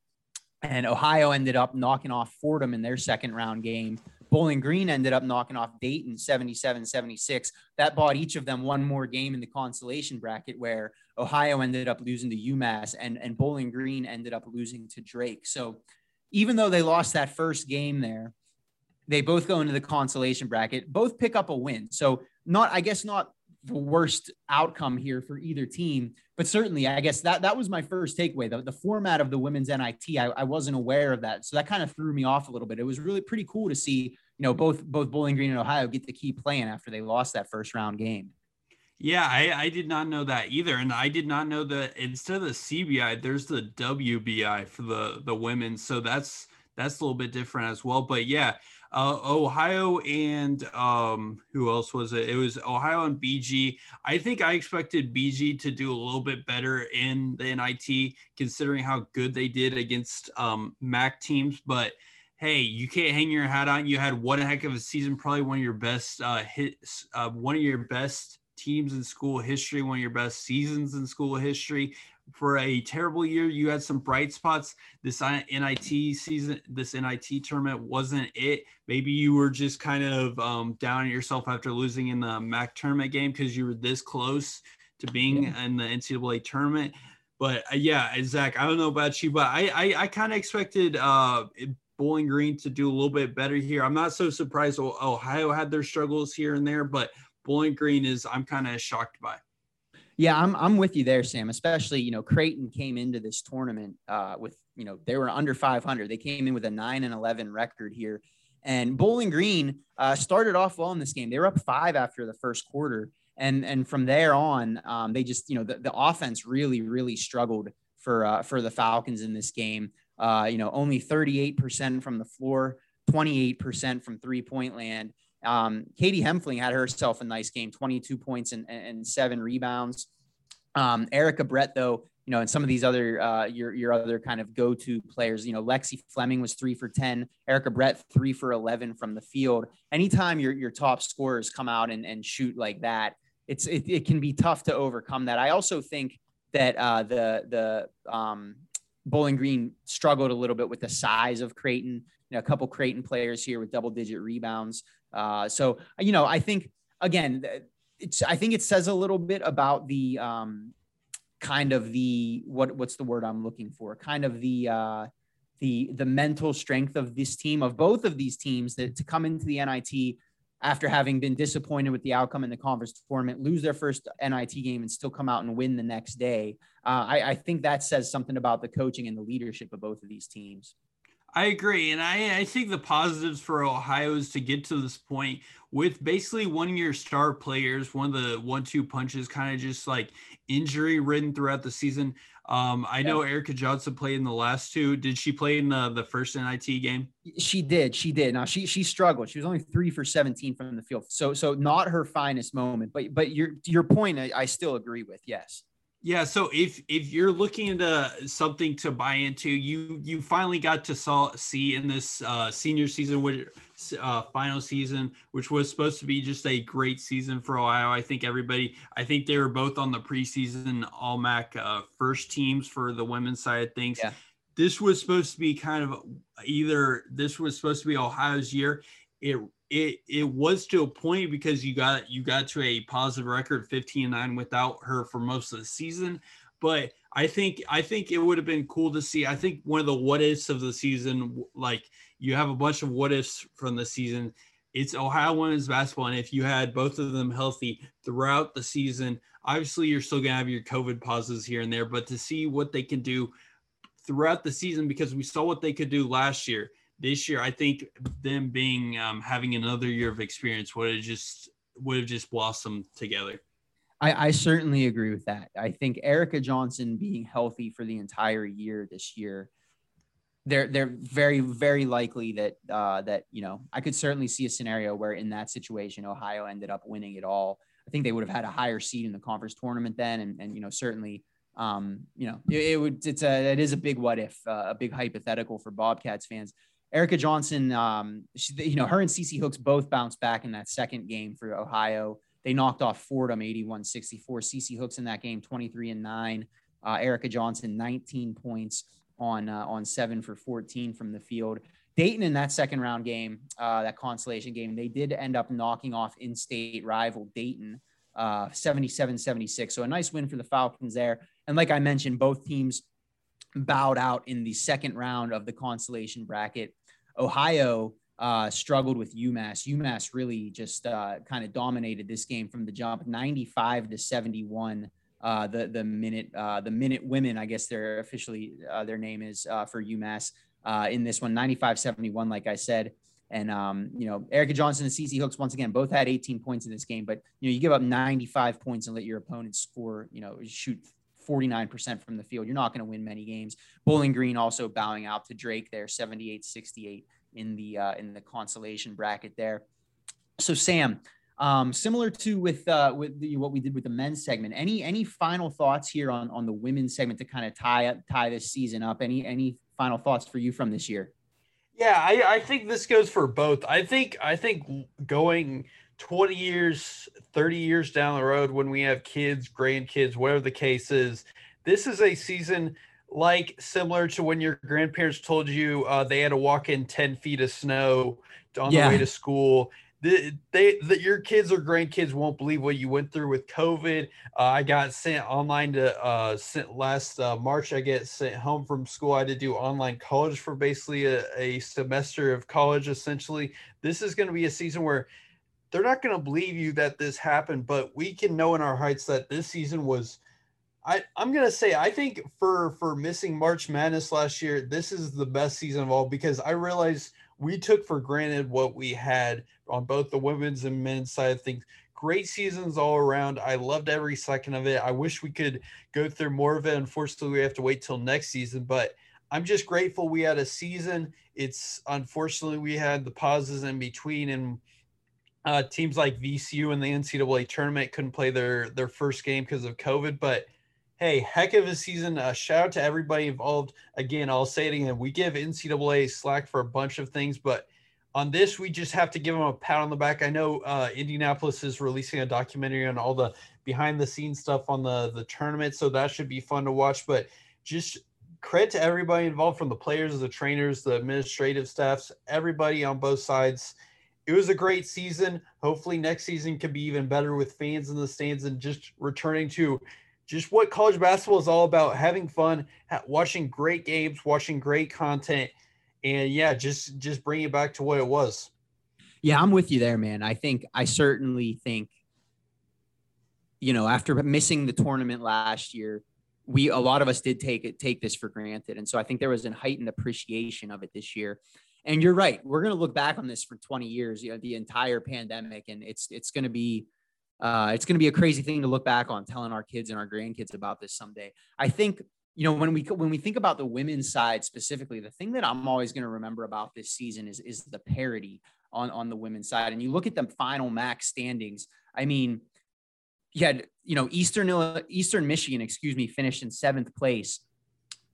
And Ohio ended up knocking off Fordham in their second round game. Bowling Green ended up knocking off Dayton 77 76. That bought each of them one more game in the consolation bracket, where Ohio ended up losing to UMass and, and Bowling Green ended up losing to Drake. So even though they lost that first game there, they both go into the consolation bracket, both pick up a win. So not, I guess, not the worst outcome here for either team, but certainly, I guess that that was my first takeaway. The, the format of the women's NIT, I, I wasn't aware of that, so that kind of threw me off a little bit. It was really pretty cool to see, you know, both both Bowling Green and Ohio get the key playing after they lost that first round game. Yeah, I, I did not know that either, and I did not know that instead of the CBI, there's the WBI for the the women. So that's that's a little bit different as well. But yeah, uh, Ohio and um, who else was it? It was Ohio and BG. I think I expected BG to do a little bit better in the NIT, considering how good they did against um, MAC teams. But hey, you can't hang your hat on. You had one heck of a season, probably one of your best uh, hits, uh, one of your best teams in school history, one of your best seasons in school history for a terrible year. You had some bright spots. This NIT season, this NIT tournament wasn't it. Maybe you were just kind of um, down at yourself after losing in the MAC tournament game because you were this close to being yeah. in the NCAA tournament. But uh, yeah, Zach, I don't know about you, but I I, I kind of expected uh, Bowling Green to do a little bit better here. I'm not so surprised Ohio had their struggles here and there, but Bowling Green is I'm kind of shocked by. Yeah, I'm I'm with you there, Sam. Especially, you know, Creighton came into this tournament uh, with, you know, they were under 500. They came in with a nine and 11 record here, and Bowling Green uh, started off well in this game. They were up five after the first quarter, and and from there on, um, they just, you know, the, the offense really really struggled for uh, for the Falcons in this game. Uh, you know, only 38% from the floor, 28% from three point land. Um, Kadie Hempfling had herself a nice game, 22 points and, and seven rebounds. Um, Erica Brett, though, you know, and some of these other uh, your your other kind of go to players. You know, Lexi Fleming was three for ten, Erica Brett three for eleven from the field. Anytime your your top scorers come out and, and shoot like that, it's it, it can be tough to overcome that. I also think that uh, the the um, Bowling Green struggled a little bit with the size of Creighton. You know, a couple Creighton players here with double digit rebounds. Uh, so you know, I think again, it's I think it says a little bit about the um, kind of the what what's the word I'm looking for? Kind of the uh, the the mental strength of this team of both of these teams that to come into the NIT after having been disappointed with the outcome in the conference tournament, lose their first NIT game and still come out and win the next day. Uh, I, I think that says something about the coaching and the leadership of both of these teams. I agree. And I, I think the positives for Ohio is to get to this point with basically one of your star players, one of the one two punches kind of just like injury ridden throughout the season. Um, I know Erica Johnson played in the last two. Did she play in the, the first NIT game? She did. She did. Now she she struggled. She was only three for 17 from the field. So so not her finest moment. But but your your point I, I still agree with. Yes. Yeah, so if if you're looking into something to buy into, you you finally got to saw, see in this uh, senior season, which uh, final season, which was supposed to be just a great season for Ohio. I think everybody, I think they were both on the preseason All MAC uh, first teams for the women's side of things. Yeah. This was supposed to be kind of either this was supposed to be Ohio's year. It it it was to a point because you got you got to a positive record 15 and 9 without her for most of the season. But i think i think it would have been cool to see i think one of the what ifs of the season like you have a bunch of what ifs from the season. It's ohio women's basketball and if you had both of them healthy throughout the season obviously you're still going to have your covid pauses here and there but to see what they can do throughout the season because we saw what they could do last year this year, I think them being um, having another year of experience would have just would have just blossomed together. I, I, certainly agree with that. I think Erica Johnson being healthy for the entire year this year, they're they're very very likely that uh, that you know I could certainly see a scenario where in that situation Ohio ended up winning it all. I think they would have had a higher seed in the conference tournament then, and and you know certainly um, you know it, it, would it's a it is a big what if uh, a big hypothetical for Bobcats fans. Erica Johnson, um, she, you know, her and Cece Hooks both bounced back in that second game for Ohio. They knocked off Fordham 81 64. Cece Hooks in that game, 23 and 9. Uh, Erica Johnson, 19 points on, uh, on seven for 14 from the field. Dayton in that second round game, uh, that consolation game, they did end up knocking off in state rival Dayton uh, 77 76. So a nice win for the Falcons there. And like I mentioned, both teams bowed out in the second round of the consolation bracket. Ohio uh, struggled with UMass. UMass really just uh, kind of dominated this game from the jump, 95 to 71. Uh, the the minute uh, the Minutewomen, I guess they're officially uh, their name is uh, for UMass in this one, 95-71, like I said. And um, you know, Erica Johnson and Cece Hooks once again both had 18 points in this game, but you know, you give up 95 points and let your opponent score, you know, shoot 49% from the field. You're not going to win many games. Bowling Green also bowing out to Drake there, 78-68 in the uh, in the consolation bracket there. So Sam, um, similar to with uh, with the, what we did with the men's segment, any any final thoughts here on on the women's segment to kind of tie up tie this season up? Any any final thoughts for you from this year? Yeah, I, I think this goes for both. I think I think going 20 years, 30 years down the road when we have kids, grandkids, whatever the case is, this is a season like similar to when your grandparents told you uh, they had to walk in 10 feet of snow on yeah. the way to school. The, they, the, your kids or grandkids won't believe what you went through with COVID. Uh, I got sent online to uh, sent last uh, March. I get sent home from school. I had to do online college for basically a, a semester of college. Essentially, this is going to be a season where they're not going to believe you that this happened, but we can know in our hearts that this season was. I, I'm gonna say I think for for missing March Madness last year, this is the best season of all because I realized we took for granted what we had on both the women's and men's side of things. Great seasons all around. I loved every second of it. I wish we could go through more of it. Unfortunately, we have to wait till next season, but I'm just grateful we had a season. It's unfortunately we had the pauses in between and uh, teams like VCU in the NCAA tournament couldn't play their their first game because of COVID, but hey, heck of a season. Uh, shout out to everybody involved. Again, I'll say it again. We give NCAA slack for a bunch of things, but on this, we just have to give them a pat on the back. I know uh, Indianapolis is releasing a documentary on all the behind the scenes stuff on the the tournament, so that should be fun to watch. But just credit to everybody involved, from the players, the trainers, the administrative staffs, everybody on both sides. It was a great season. Hopefully, next season can be even better with fans in the stands and just returning to just what college basketball is all about having fun watching great games watching great content and yeah just just bring it back to what it was. Yeah i'm with you there man. I think i certainly think you know after missing the tournament last year we a lot of us did take it take this for granted. And so i think there was a heightened appreciation of it this year and you're right we're going to look back on this for 20 years you know the entire pandemic and it's it's going to be uh, it's going to be a crazy thing to look back on telling our kids and our grandkids about this someday. I think you know when we when we think about the women's side specifically the thing that i'm always going to remember about this season is is the parity on on the women's side. And you look at the final MAC standings i mean you had you know eastern eastern michigan excuse me finished in seventh place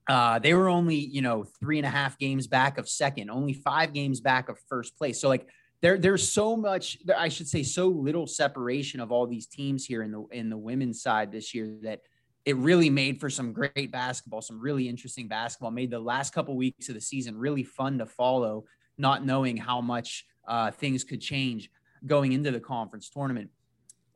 uh, they were only you know three and a half games back of second only five games back of first place. So like there there's so much i should say so little separation of all these teams here in the in the women's side this year that it really made for some great basketball some really interesting basketball made the last couple weeks of the season really fun to follow not knowing how much uh, things could change going into the conference tournament.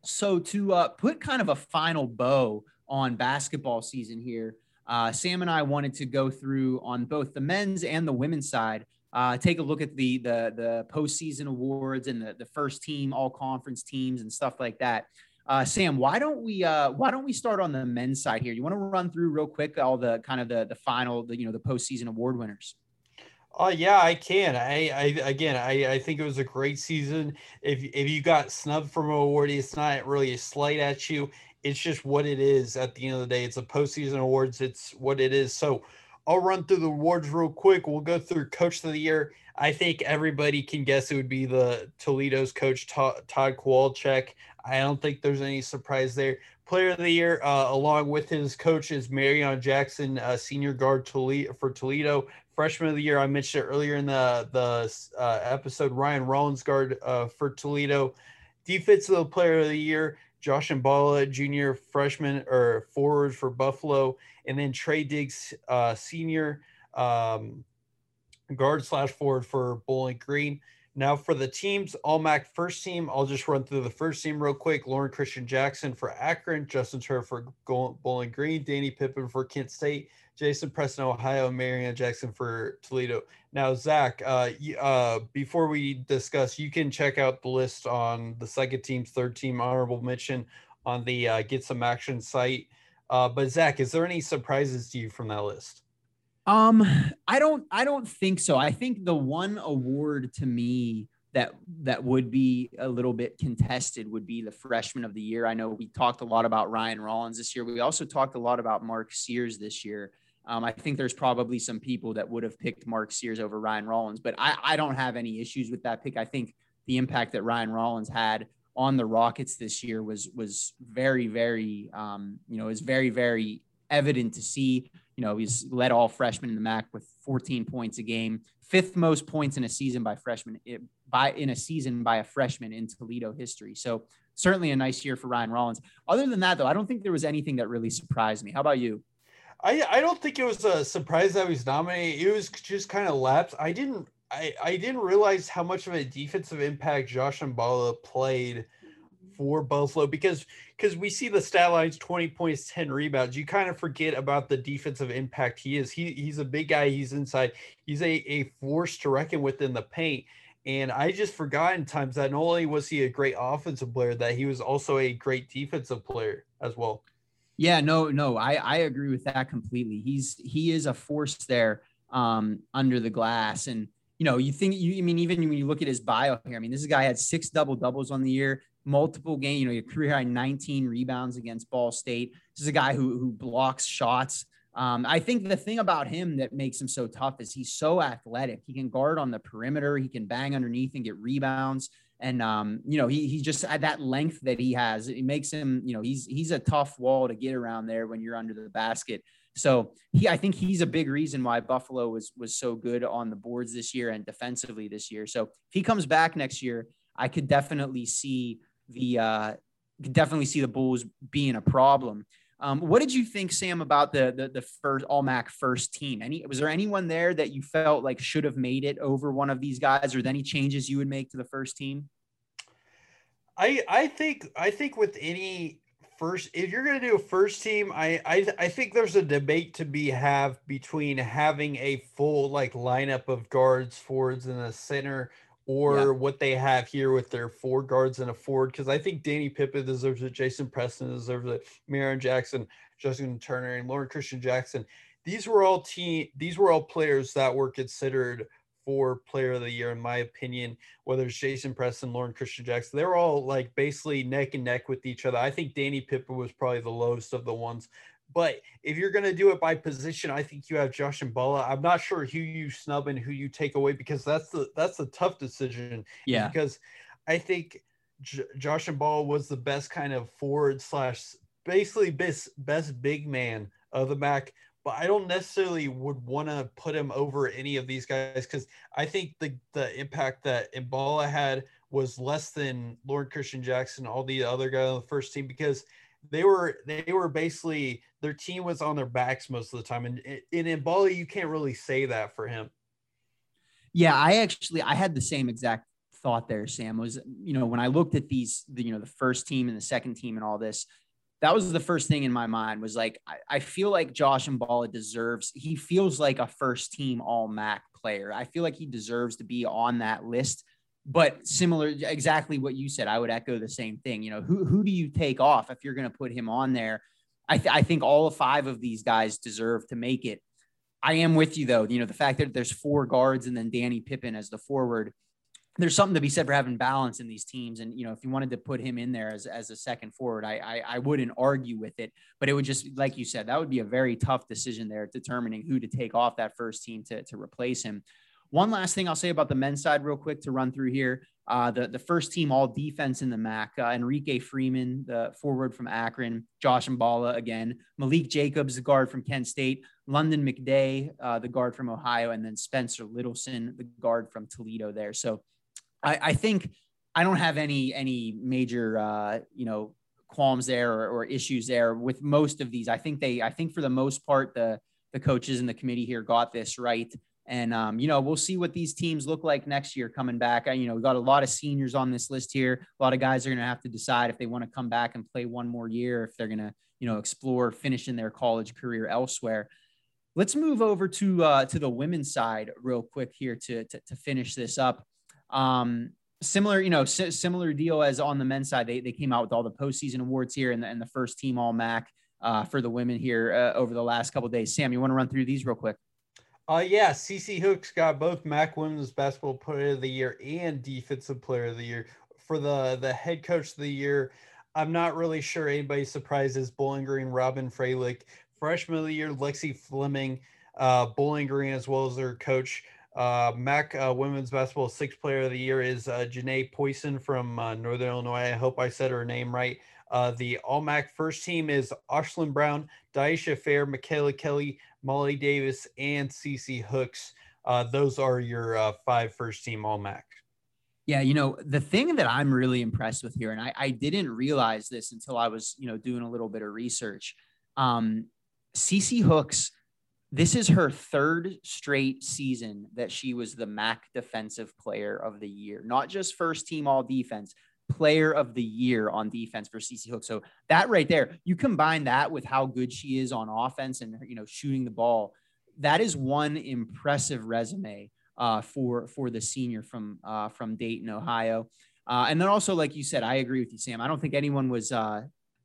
So to uh, put kind of a final bow on basketball season here uh, sam and i wanted to go through on both the men's and the women's side uh, take a look at the the the postseason awards and the the first team all conference teams and stuff like that. Uh, Sam, why don't we uh, why don't we start on the men's side here? You want to run through real quick all the kind of the the final the you know the postseason award winners. Oh yeah, I can. I, I again, I, I think it was a great season. If if you got snubbed from an award, it's not really a slight at you. It's just what it is. At the end of the day, it's a postseason awards. It's what it is. So I'll run through the awards real quick. We'll go through Coach of the Year. I think everybody can guess it would be the Toledo's coach Todd Kowalczyk. I don't think there's any surprise there. Player of the Year, uh, along with his coach, is Marreon Jackson, uh, senior guard for Toledo. Freshman of the Year, I mentioned it earlier in the the uh, episode. Ryan Rollins guard uh, for Toledo. Defensive Player of the Year, Josh Mballa, junior freshman or forward for Buffalo, and then Trey Diggs, uh, senior um, guard slash forward for Bowling Green. Now for the teams, All MAC first team, I'll just run through the first team real quick. Loren Cristian Jackson for Akron, Justin Turner for Bowling Green, Danny Pippen for Kent State, Jason Preston, Ohio, Marreon Jackson for Toledo. Now, Zach, uh, uh, before we discuss, you can check out the list on the second team's third team honorable mention on the uh, Get Some Action site. Uh, but Zach, is there any surprises to you from that list? Um, I don't, I don't think so. I think the one award to me that that would be a little bit contested would be the freshman of the year. I know we talked a lot about Ryan Rollins this year. We also talked a lot about Mark Sears this year. Um, I think there's probably some people that would have picked Mark Sears over Ryan Rollins, but I, I don't have any issues with that pick. I think the impact that Ryan Rollins had on the Rockets this year was was very very um, you know is very very evident to see. You know he's led all freshmen in the MAC with 14 points a game, fifth most points in a season by freshman by in a season by a freshman in Toledo history. So certainly a nice year for Ryan Rollins. Other than that, though, I don't think there was anything that really surprised me. How about you? I I don't think it was a surprise that he was nominated. It was just kind of lapsed. I didn't I I didn't realize how much of a defensive impact Josh Mballa played for Buffalo because because we see the stat lines 20 points 10 rebounds. You kind of forget about the defensive impact he is. He, he's a big guy. He's inside. He's a, a force to reckon with in the paint. And I just forgot in times that not only was he a great offensive player that he was also a great defensive player as well yeah, no, no, I, I agree with that completely. He's he is a force there um, under the glass. And you know, you think you I mean, even when you look at his bio here, I mean, this guy had six double doubles on the year, multiple game, you know, your career high 19 rebounds against Ball State. This is a guy who who blocks shots. Um, I think the thing about him that makes him so tough is he's so athletic. He can guard on the perimeter, he can bang underneath and get rebounds. And um, you know, he he just at that length that he has, it makes him, you know, he's he's a tough wall to get around there when you're under the basket. So he, I think he's a big reason why Buffalo was was so good on the boards this year and defensively this year. So if he comes back next year, I could definitely see the uh, could definitely see the Bulls being a problem. Um, what did you think, Sam, about the the, the first All MAC first team? Any was there anyone there that you felt like should have made it over one of these guys, or any changes you would make to the first team? I I think I think with any first if you're going to do a first team I, I i think there's a debate to be have between having a full like lineup of guards forwards and the center or yeah. what they have here with their four guards and a forward. Because I think Danny Pippen deserves it, Jason Preston deserves it, Marreon Jackson, Justin Turner, and Loren Cristian Jackson. These were all team. These were all players that were considered for Player of the Year, in my opinion. Whether it's Jason Preston, Loren Cristian Jackson, they're all like basically neck and neck with each other. I think Danny Pippen was probably the lowest of the ones but if you're going to do it by position, I think you have Josh Mballa. I'm not sure who you snub and who you take away because that's the that's a tough decision. Yeah. Because I think J- Josh Mballa was the best kind of forward slash basically best best big man of the MAC. But I don't necessarily would want to put him over any of these guys because I think the the impact that Mballa had was less than Loren Cristian Jackson, all the other guys on the first team because – they were they were basically their team was on their backs most of the time, and in in Mballa you can't really say that for him. Yeah, I actually I had the same exact thought there. Sam was you know when I looked at these the, you know the first team and the second team and all this. That was the first thing in my mind was like, I, I feel like Josh Mballa deserves, he feels like a first team all MAC player. I feel like he deserves to be on that list but similar exactly what you said i would echo the same thing you know who, who do you take off if you're going to put him on there? I, th- I think all five of these guys deserve to make it. I am with you though you know the fact that there's four guards and then danny pippen as the forward there's something to be said for having balance in these teams. And you know if you wanted to put him in there as, as a second forward I, I i wouldn't argue with it. But it would just like you said that would be a very tough decision there determining who to take off that first team to, to replace him one last thing I'll say about the men's side, real quick, to run through here. Uh, the, the first team all defense in the MAC, uh, Enrique Freeman, the forward from Akron, Josh Mballa again, Malik Jacobs, the guard from Kent State, Lunden McDay, uh, the guard from Ohio, and then Spencer Littleson, the guard from Toledo there. So I, I think I don't have any any major uh, you know qualms there or, or issues there with most of these. I think they I think for the most part the the coaches and the committee here got this right. And um, you know, we'll see what these teams look like next year coming back. You know, we got a lot of seniors on this list here. A lot of guys are going to have to decide if they want to come back and play one more year, if they're going to, you know, explore finishing their college career elsewhere. Let's move over to uh, to the women's side real quick here to to, to finish this up. Um, similar, you know, s- similar deal as on the men's side. They they came out with all the postseason awards here and the, and the first team All MAC uh, for the women here uh, over the last couple days. Sam, you want to run through these real quick? Uh, yeah, Cece Hooks got both MAC Women's Basketball Player of the Year and Defensive Player of the Year. For the the head coach of the year, I'm not really sure anybody surprises Bowling Green Robin Fralick. Freshman of the year, Lexi Fleming, uh, Bowling Green, as well as their coach. Uh, MAC uh, Women's Basketball Sixth Player of the Year is uh, Janae Poisson from uh, Northern Illinois. I hope I said her name right. Uh, the All MAC first team is Ashlyn Brown, Dyaisha Fair, Micaela Kelly, Molly Davis, and Cece Hooks. Uh, those are your uh, five first team All MAC. Yeah, you know, the thing that I'm really impressed with here, and I, I didn't realize this until I was, you know, doing a little bit of research. Um, Cece Hooks, this is her third straight season that she was the MAC Defensive Player of the Year, not just first team All Defense, player of the year on defense for Cece Hook. So that right there, you combine that with how good she is on offense and you know shooting the ball. That is one impressive resume uh, for for the senior from uh, from Dayton, Ohio. Uh, and then also, like you said, I agree with you, Sam. I don't think anyone was uh,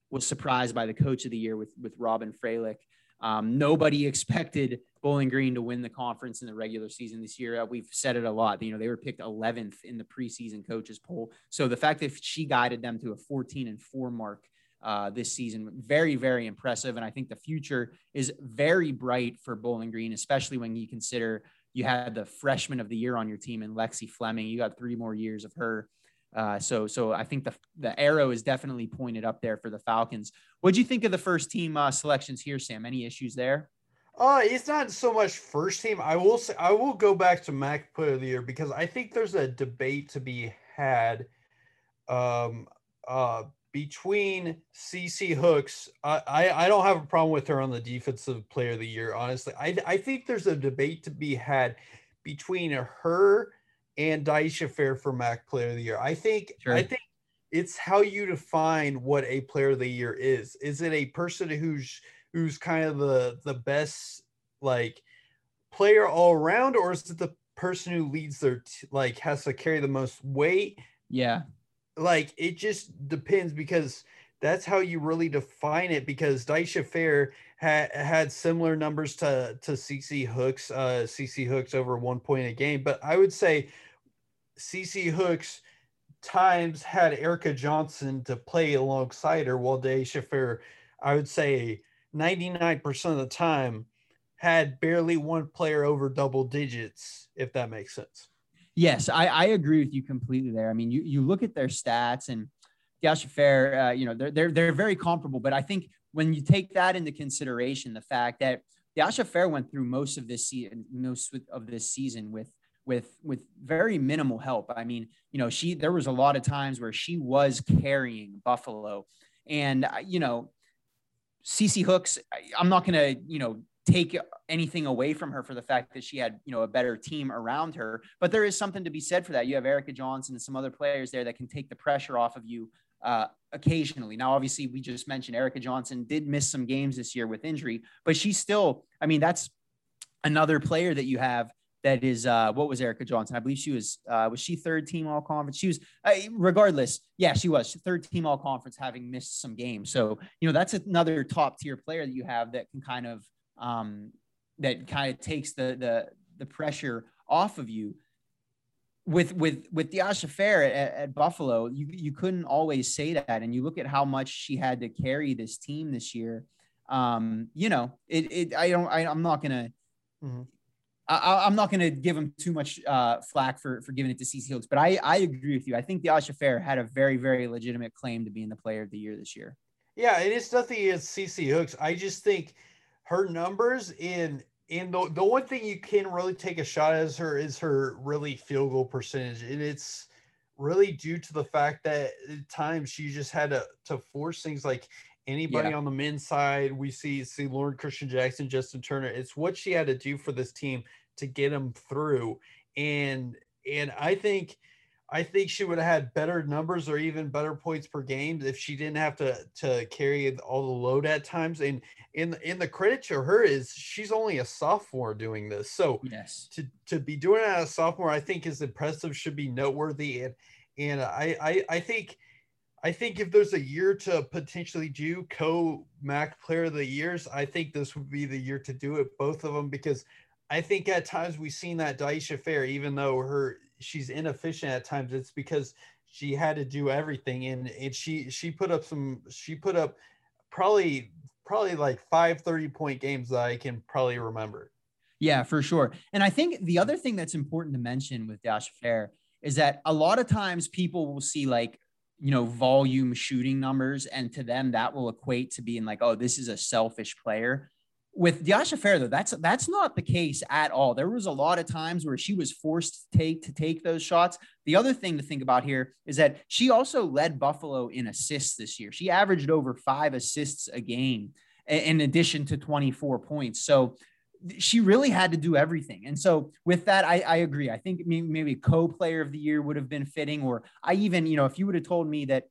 was surprised by the coach of the year with with Robin Fralick. Um, nobody expected Bowling Green to win the conference in the regular season this year. Uh, we've said it a lot. You know, they were picked 11th in the preseason coaches poll. So the fact that she guided them to a 14 and four mark uh, this season, very, very impressive. And I think the future is very bright for Bowling Green, especially when you consider you had the freshman of the year on your team and Lexi Fleming. You got three more years of her. Uh, so so I think the the arrow is definitely pointed up there for the Falcons. What do you think of the first team uh, selections here, Sam? Any issues there? Uh, it's not so much first team. I will say I will go back to MAC Player of the Year because I think there's a debate to be had um, uh, between Cece Hooks. I, I, I don't have a problem with her on the defensive player of the year, honestly. I, I think there's a debate to be had between her and Dyaisha Fair for MAC player of the year. I think sure. I think it's how you define what a player of the year is. Is it a person who's who's kind of the the best like player all around, or is it the person who leads their t- like has to carry the most weight? Yeah, like it just depends because that's how you really define it. Because Dyaisha Fair had had similar numbers to to Cece Hooks, uh, Cece Hooks over one point a game, but I would say Cece Hooks times had Erica Johnson to play alongside her, while Fair, I would say 99% of the time, had barely one player over double digits, if that makes sense. Yes, I, I agree with you completely there. I mean, you, you look at their stats and Dyaisha Fair, uh, you know, they're, they're, they're very comparable, but I think when you take that into consideration, the fact that Dyaisha Fair went through most of this season, most of this season with with with very minimal help. I mean, you know, she there was a lot of times where she was carrying Buffalo, and uh, you know, Cece Hooks. I'm not gonna you know take anything away from her for the fact that she had you know a better team around her, but there is something to be said for that. You have Erica Johnson and some other players there that can take the pressure off of you uh, occasionally. Now, obviously, we just mentioned Erica Johnson did miss some games this year with injury, but she's still. I mean, that's another player that you have that is uh, what was Erica Johnson? I believe she was uh, was she third team all conference? She was uh, regardless. Yeah, she was third team all conference, having missed some games. So you know that's another top tier player that you have that can kind of um, that kind of takes the the the pressure off of you. With with with Dyaisha Fair at, at Buffalo, you you couldn't always say that, and you look at how much she had to carry this team this year. Um, you know, it it I don't I, I'm not gonna. Mm-hmm I, am not going to give him too much uh, flack for for giving it to Cece Hooks, but I I agree with you. I think Dyaisha Fair had a very very legitimate claim to being the player of the year this year. Yeah, it is nothing against Cece Hooks. I just think her numbers in in the the one thing you can really take a shot at is her is her really field goal percentage, and it's really due to the fact that at times she just had to to force things like anybody yeah. on the men's side. We see see Loren Cristian Jackson, Justin Turner. It's what she had to do for this team to get them through. And and I think I think she would have had better numbers or even better points per game if she didn't have to to carry all the load at times. And in in the credit to her is she's only a sophomore doing this. So yes, to to be doing it as a sophomore, I think is impressive, should be noteworthy. And and I I, I think I think if there's a year to potentially do co MAC player of the years, I think this would be the year to do it, both of them, because I think at times we've seen that Dyaisha Fair, even though her she's inefficient at times, it's because she had to do everything and, and she she put up some she put up probably probably like five 30 point games that I can probably remember. Yeah, for sure. And I think the other thing that's important to mention with Dash Fair is that a lot of times people will see like you know, volume shooting numbers. And to them, that will equate to being like, oh, this is a selfish player. With Dyaisha Fair, though, that's that's not the case at all. There was a lot of times where she was forced to take to take those shots. The other thing to think about here is that she also led Buffalo in assists this year. She averaged over five assists a game in addition to 24 points. So she really had to do everything. And so with that, I, I agree. I think maybe co-player of the year would have been fitting, or I even, you know, if you would have told me that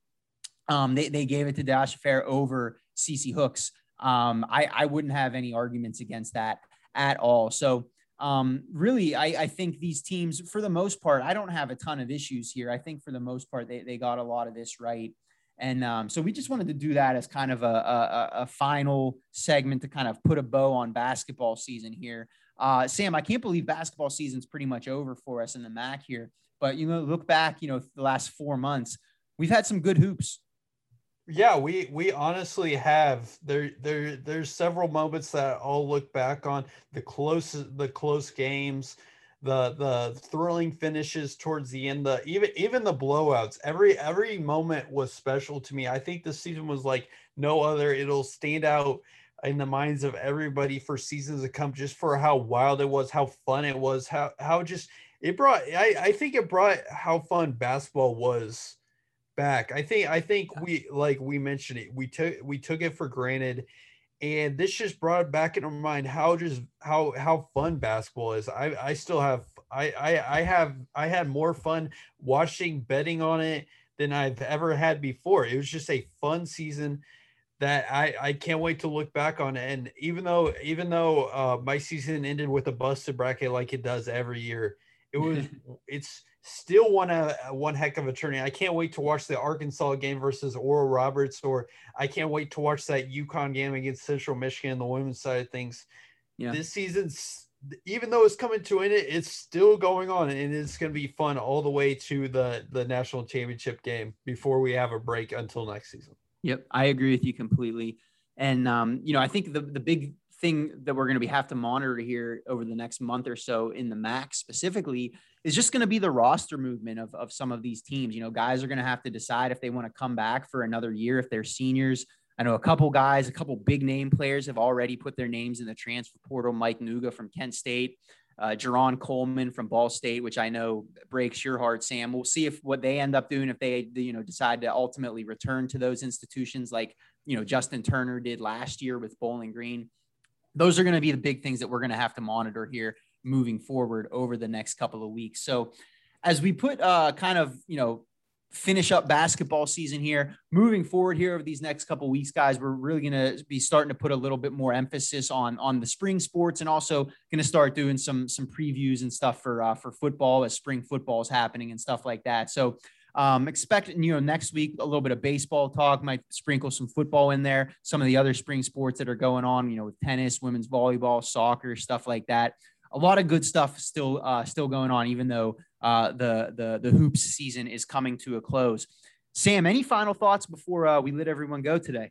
um, they, they gave it to Dash Fair over Cece Hooks, um, I, I wouldn't have any arguments against that at all. So um, really, I, I think these teams, for the most part, I don't have a ton of issues here. I think for the most part, they, they got a lot of this right. And um, so we just wanted to do that as kind of a, a, a, final segment to kind of put a bow on basketball season here. Uh, Sam, I can't believe basketball season's pretty much over for us in the MAC here. But you know, look back, you know, the last four months, we've had some good hoops. Yeah, we we honestly have. There there there's several moments that I'll look back on the close the close games, the the thrilling finishes towards the end, the even even the blowouts. Every every moment was special to me. I think this season was like no other. It'll stand out in the minds of everybody for seasons to come, just for how wild it was, how fun it was, how how just it brought. I I think it brought how fun basketball was back. I think I think we like we mentioned it. We took we took it for granted and this just brought back into my mind how just how how fun basketball is. I I still have I I I have I had more fun watching betting on it than I've ever had before. It was just a fun season that I I can't wait to look back on it. And even though even though uh, my season ended with a busted bracket like it does every year, it was it's still one a one heck of a tourney. I can't wait to watch the Arkansas game versus Oral Roberts, or I can't wait to watch that UConn game against Central Michigan, the women's side of things. Yeah. This season's even though it's coming to an end, it's still going on, and it's going to be fun all the way to the the national championship game before we have a break until next season. Yep, I agree with you completely. And um, you know, I think the the big thing that we're going to be have to monitor here over the next month or so in the MAC specifically is just going to be the roster movement of, of some of these teams. You know, guys are going to have to decide if they want to come back for another year if they're seniors. I know a couple guys, a couple big name players have already put their names in the transfer portal. Mike Nuga from Kent State, uh, Jarron Coleman from Ball State, which I know breaks your heart, Sam. We'll see if what they end up doing if they, you know, decide to ultimately return to those institutions, like you know Justin Turner did last year with Bowling Green those are going to be the big things that we're going to have to monitor here moving forward over the next couple of weeks. So as we put uh, kind of, you know, finish up basketball season here, moving forward here over these next couple weeks, guys, we're really going to be starting to put a little bit more emphasis on on the spring sports and also going to start doing some some previews and stuff for uh, for football as spring football is happening and stuff like that. So um, expect, you know, next week, a little bit of baseball talk, might sprinkle some football in there, some of the other spring sports that are going on, you know, with tennis, women's volleyball, soccer, stuff like that. A lot of good stuff still, uh, still going on, even though uh, the, the, the hoops season is coming to a close. Sam, any final thoughts before uh, we let everyone go today?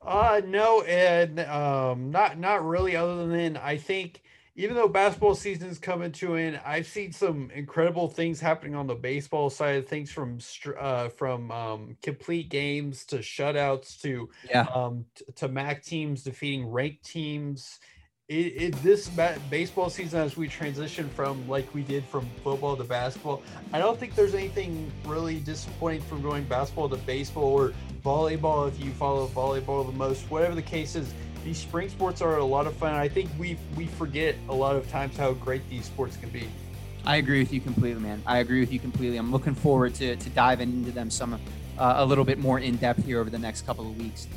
Uh, no, and um, not not really. Other than I think even though basketball season is coming to an I've seen some incredible things happening on the baseball side of things from uh, from um, complete games to shutouts to yeah. um, t- to MAC teams defeating ranked teams. It, it this baseball season as we transition from like we did from football to basketball, I don't think there's anything really disappointing from going basketball to baseball or volleyball if you follow volleyball the most. Whatever the case is, these spring sports are a lot of fun. I think we we forget a lot of times how great these sports can be. I agree with you completely, man. I agree with you completely. I'm looking forward to to diving into them some uh, a little bit more in depth here over the next couple of weeks.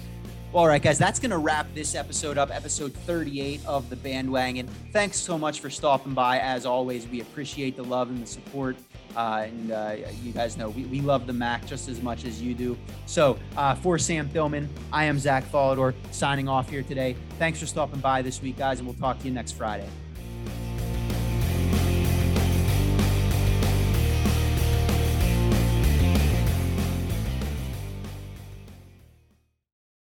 Well, all right, guys, that's going to wrap this episode up, episode 38 of the bandwagon. Thanks so much for stopping by. As always, we appreciate the love and the support. Uh, and uh, you guys know we, we love the MAC just as much as you do. So uh, for Sam Thillman, I am Zach Follador signing off here today. Thanks for stopping by this week, guys, and we'll talk to you next Friday.